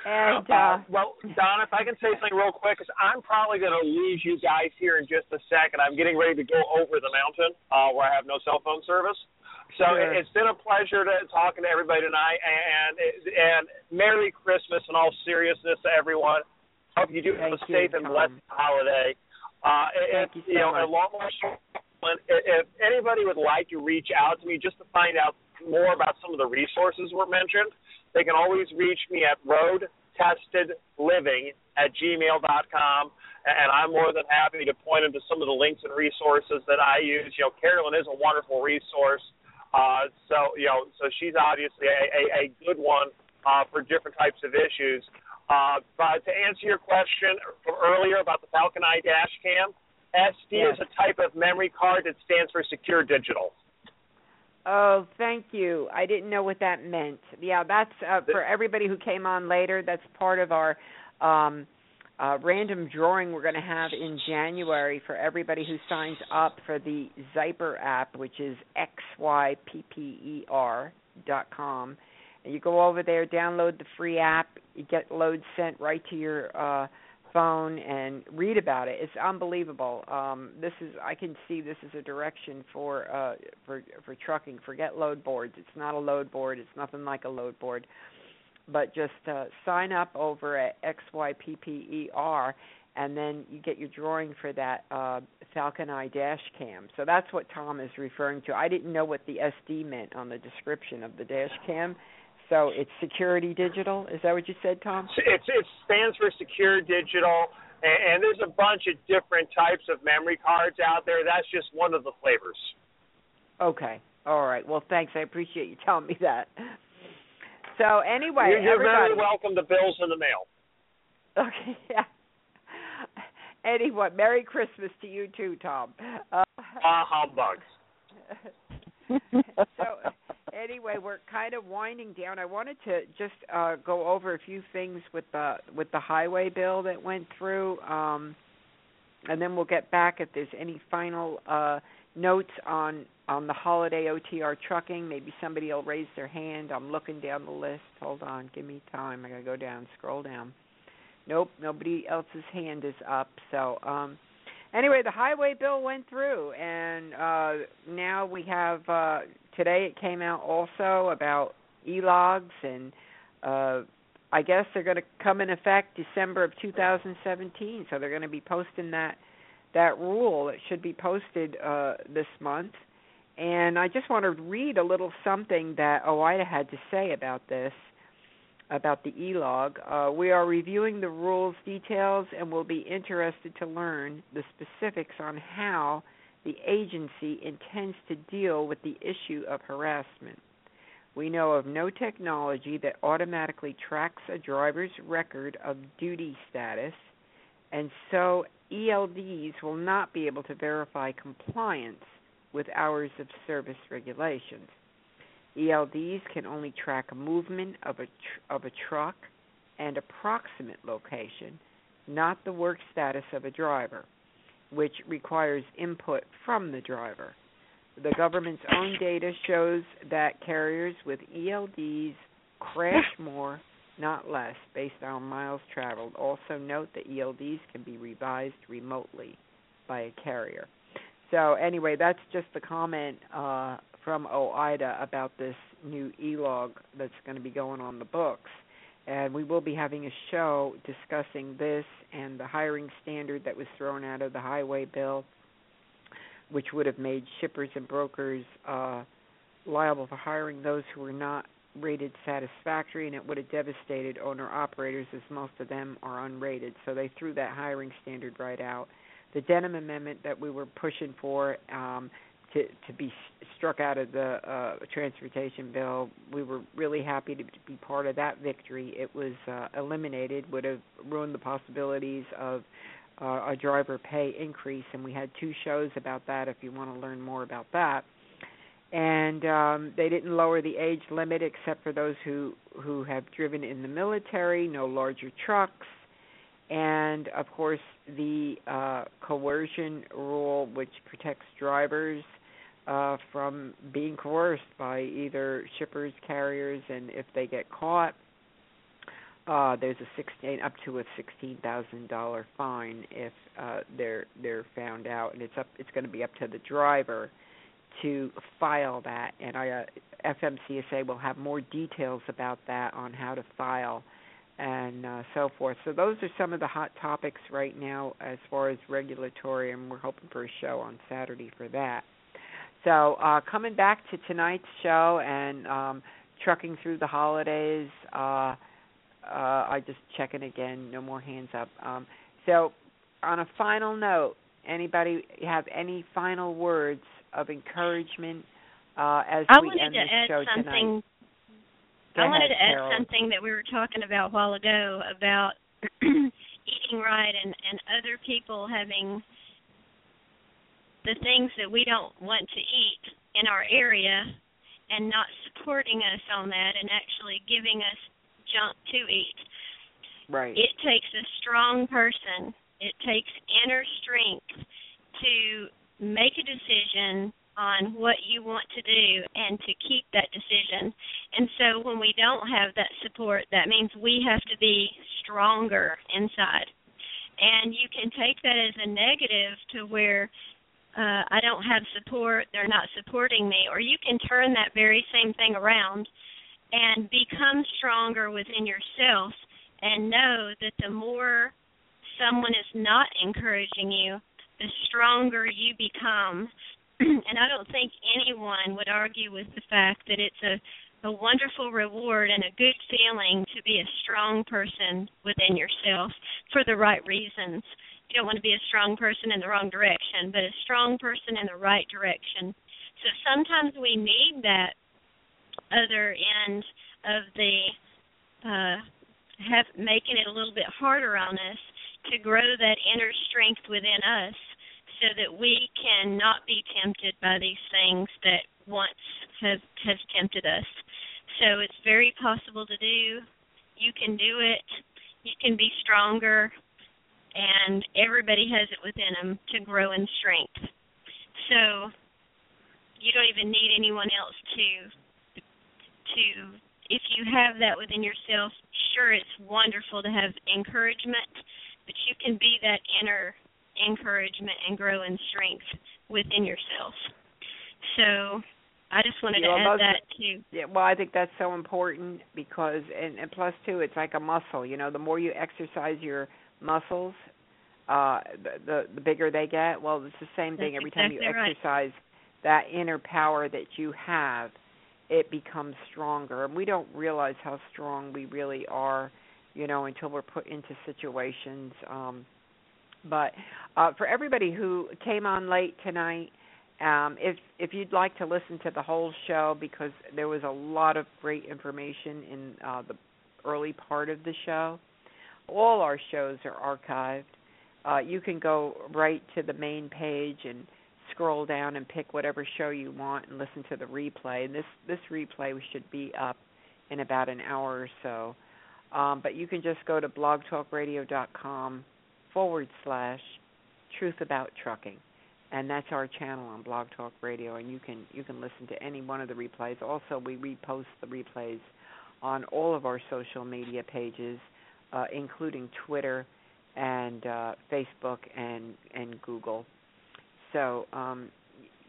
And uh, uh, well, Don, if I can say something real quick, because I'm probably going to lose you guys here in just a second. I'm getting ready to go over the mountain uh, where I have no cell phone service. So Sure. it's been a pleasure to talking to everybody tonight, and and Merry Christmas in all seriousness to everyone. Hope you do have a Thank you, safe and blessed holiday. Uh, Thank if, you so know, much. a more. If anybody would like to reach out to me just to find out more about some of the resources were mentioned, they can always reach me at roadtestedliving at gmail.com. And I'm more than happy to point them to some of the links and resources that I use. You know, Carolyn is a wonderful resource. Uh, so, you know, so she's obviously a, a, a good one uh, for different types of issues. Uh, but to answer your question from earlier about the Falcon Eye dash cam, SD Yes. is a type of memory card that stands for Secure Digital. Oh, thank you. I didn't know what that meant. Yeah, that's uh, for everybody who came on later. That's part of our um, uh, random drawing we're going to have in January for everybody who signs up for the Zyper app, which is xypper dot com. And you go over there, download the free app, you get loads sent right to your uh, phone, and read about it. It's unbelievable. Um, this is I can see this is a direction for uh, for for trucking. Forget load boards. It's not a load board. It's nothing like a load board. But just uh, sign up over at xypper, and then you get your drawing for that uh, Falcon Eye dash cam. So that's what Tom is referring to. I didn't know what the SD meant on the description of the dash cam. So it's security digital. Is that what you said, Tom? It's, it stands for Secure Digital, and, and there's a bunch of different types of memory cards out there. That's just one of the flavors. Okay. All right. Well, thanks. I appreciate you telling me that. So anyway, you're, you're very welcome to bills in the mail. Okay. Yeah. Anyway, Merry Christmas to you too, Tom. Uh, Ah, humbugs. so anyway, we're kind of winding down. I wanted to just uh, go over a few things with the with the highway bill that went through, um, and then we'll get back if there's any final uh, notes on on the holiday OTR trucking. Maybe somebody will raise their hand. I'm looking down the list. Hold on, give me time. I gotta go down, scroll down. Nope, nobody else's hand is up. So. um anyway, the highway bill went through, and uh, now we have uh, today. It came out also about e-logs, and uh, I guess they're going to come in effect December of 2017. So they're going to be posting that that rule. It should be posted uh, this month. And I just want to read a little something that OOIDA had to say about this about the e-log. Uh, we are reviewing the rules details and will be interested to learn the specifics on how the agency intends to deal with the issue of harassment. We know of no technology that automatically tracks a driver's record of duty status, and so ELDs will not be able to verify compliance with hours of service regulations. ELDs can only track movement of a tr- of a truck and approximate location, not the work status of a driver, which requires input from the driver. The government's own data shows that carriers with ELDs crash more, not less, based on miles traveled. Also note that ELDs can be revised remotely by a carrier. So anyway, that's just the comment uh, from OOIDA about this new e-log that's going to be going on the books. And we will be having a show discussing this and the hiring standard that was thrown out of the highway bill, which would have made shippers and brokers uh, liable for hiring those who were not rated satisfactory, and it would have devastated owner operators as most of them are unrated. So they threw that hiring standard right out. The Denham Amendment that we were pushing for um, to to be struck out of the uh, transportation bill, we were really happy to be part of that victory. It was uh, eliminated, would have ruined the possibilities of uh, a driver pay increase, and we had two shows about that. If you want to learn more about that and um they didn't lower the age limit except for those who who have driven in the military no larger trucks and of course the uh coercion rule which protects drivers uh from being coerced by either shippers carriers and if they get caught uh, there's a sixteen up to a sixteen thousand dollar fine if uh, they're they're found out, and it's up it's going to be up to the driver to file that. And I, uh, FMCSA will have more details about that on how to file and uh, so forth. So those are some of the hot topics right now as far as regulatory, and we're hoping for a show on Saturday for that. So uh, coming back to tonight's show and um, trucking through the holidays. Uh, uh, I just checking again. No more hands up. Um, so on a final note, anybody have any final words of encouragement uh, as I we end to add show something. tonight? Go I wanted ahead, to add Carol. something that we were talking about a while ago about eating right and and other people having the things that we don't want to eat in our area and not supporting us on that and actually giving us junk to eat. Right. It takes a strong person. It takes inner strength to make a decision on what you want to do and to keep that decision. And so when we don't have that support, that means we have to be stronger inside. And you can take that as a negative to where uh, I don't have support, they're not supporting me, or you can turn that very same thing around and become stronger within yourself and know that the more someone is not encouraging you, the stronger you become and I don't think anyone would argue with the fact that it's a a wonderful reward and a good feeling to be a strong person within yourself for the right reasons. You don't want to be a strong person in the wrong direction, but a strong person in the right direction. So sometimes we need that other end of the uh have making it a little bit harder on us to grow that inner strength within us so that we can not be tempted by these things that once have has tempted us. So it's very possible to do. You can do it. You can be stronger, and everybody has it within them to grow in strength. So you don't even need anyone else to to if you have that within yourself, sure it's wonderful to have encouragement, but you can be that inner encouragement and grow in strength within yourself. So I just wanted Yeah, to add that too. Yeah, well, I think that's so important because, and, and plus too, it's like a muscle. You know, the more you exercise your muscles, uh, the the, the bigger they get. Well, it's the same thing That's every time you exactly right. exercise that inner power that you have, it becomes stronger. And we don't realize how strong we really are, you know, until we're put into situations. Um, but uh, for everybody who came on late tonight, um, if if you'd like to listen to the whole show because there was a lot of great information in uh, the early part of the show, all our shows are archived. Uh, you can go right to the main page and scroll down and pick whatever show you want and listen to the replay. And this this replay should be up in about an hour or so. Um, but you can just go to blogtalkradio.com forward slash truth about trucking and that's our channel on blog talk radio and you can you can listen to any one of the replays also we repost the replays on all of our social media pages uh, including twitter and uh, facebook and and google so um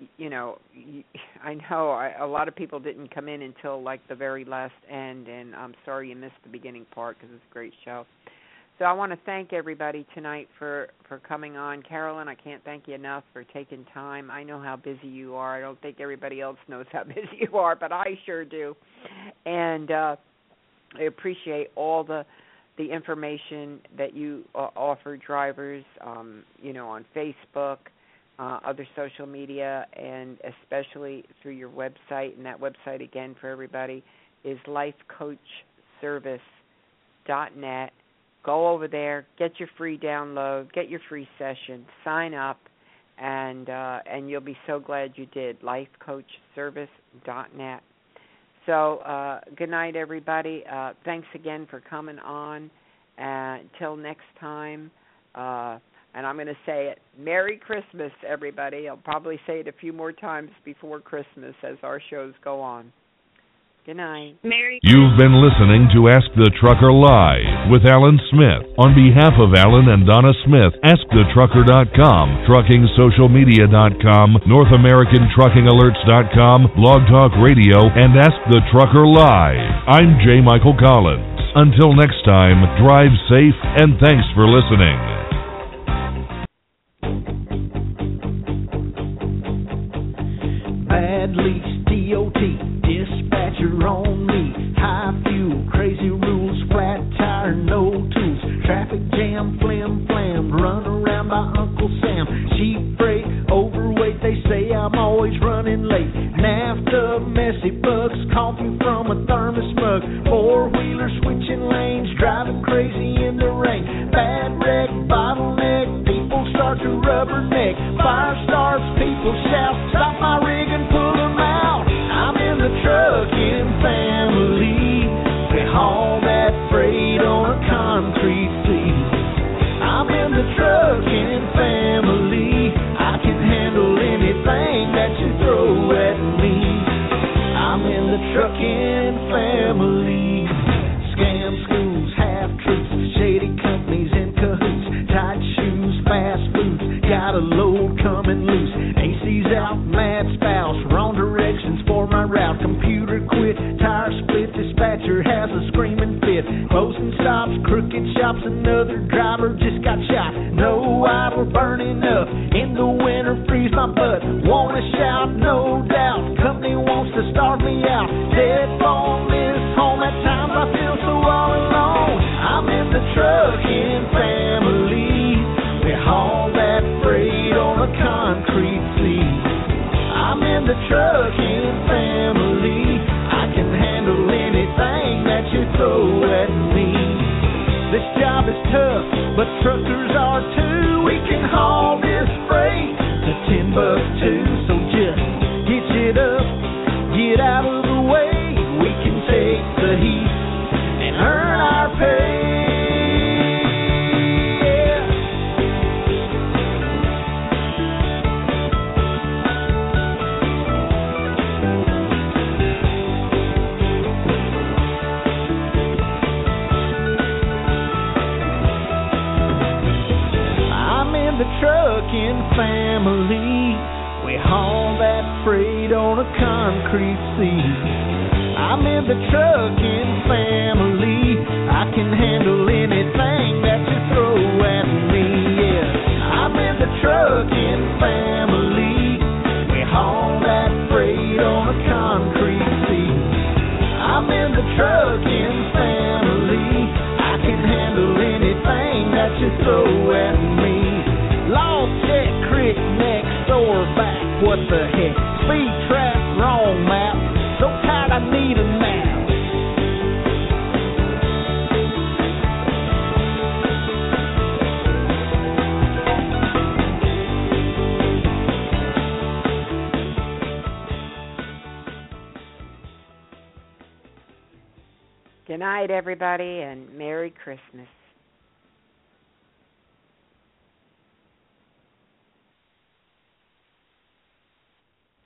y- you know y- i know I, a lot of people didn't come in until like the very last end and i'm sorry you missed the beginning part because it's a great show so I want to thank everybody tonight for for coming on. Carolyn, I can't thank you enough for taking time. I know how busy you are. I don't think everybody else knows how busy you are, but I sure do. And uh I appreciate all the the information that you uh, offer drivers um, you know, on Facebook, uh, other social media and especially through your website and that website again for everybody is lifecoachservice.net go over there, get your free download, get your free session, sign up, and uh, and you'll be so glad you did. LifeCoachService.net. So uh, good night, everybody. Uh, thanks again for coming on. Uh, until next time, uh, and I'm going to say it: Merry Christmas, everybody. I'll probably say it a few more times before Christmas as our shows go on. Good night. Merry You've been listening to Ask the Trucker Live with Allen Smith. On behalf of Allen and Donna Smith, AskTheTrucker.com, TruckingSocialMedia.com, NorthAmericanTruckingAlerts.com, Blog Talk Radio, and Ask the Trucker Live. I'm J. Michael Collins. Until next time, drive safe and thanks for listening. Badly DOT pressure on me. High fuel, crazy rules, flat tire, no tools. Traffic jam, flim flam, run around by Uncle Sam. Cheap freight, overweight, they say I'm always running late. NAFTA, messy bucks, coffee from a thermos mug. Four wheeler switching lanes, driving crazy in the rain. Bad red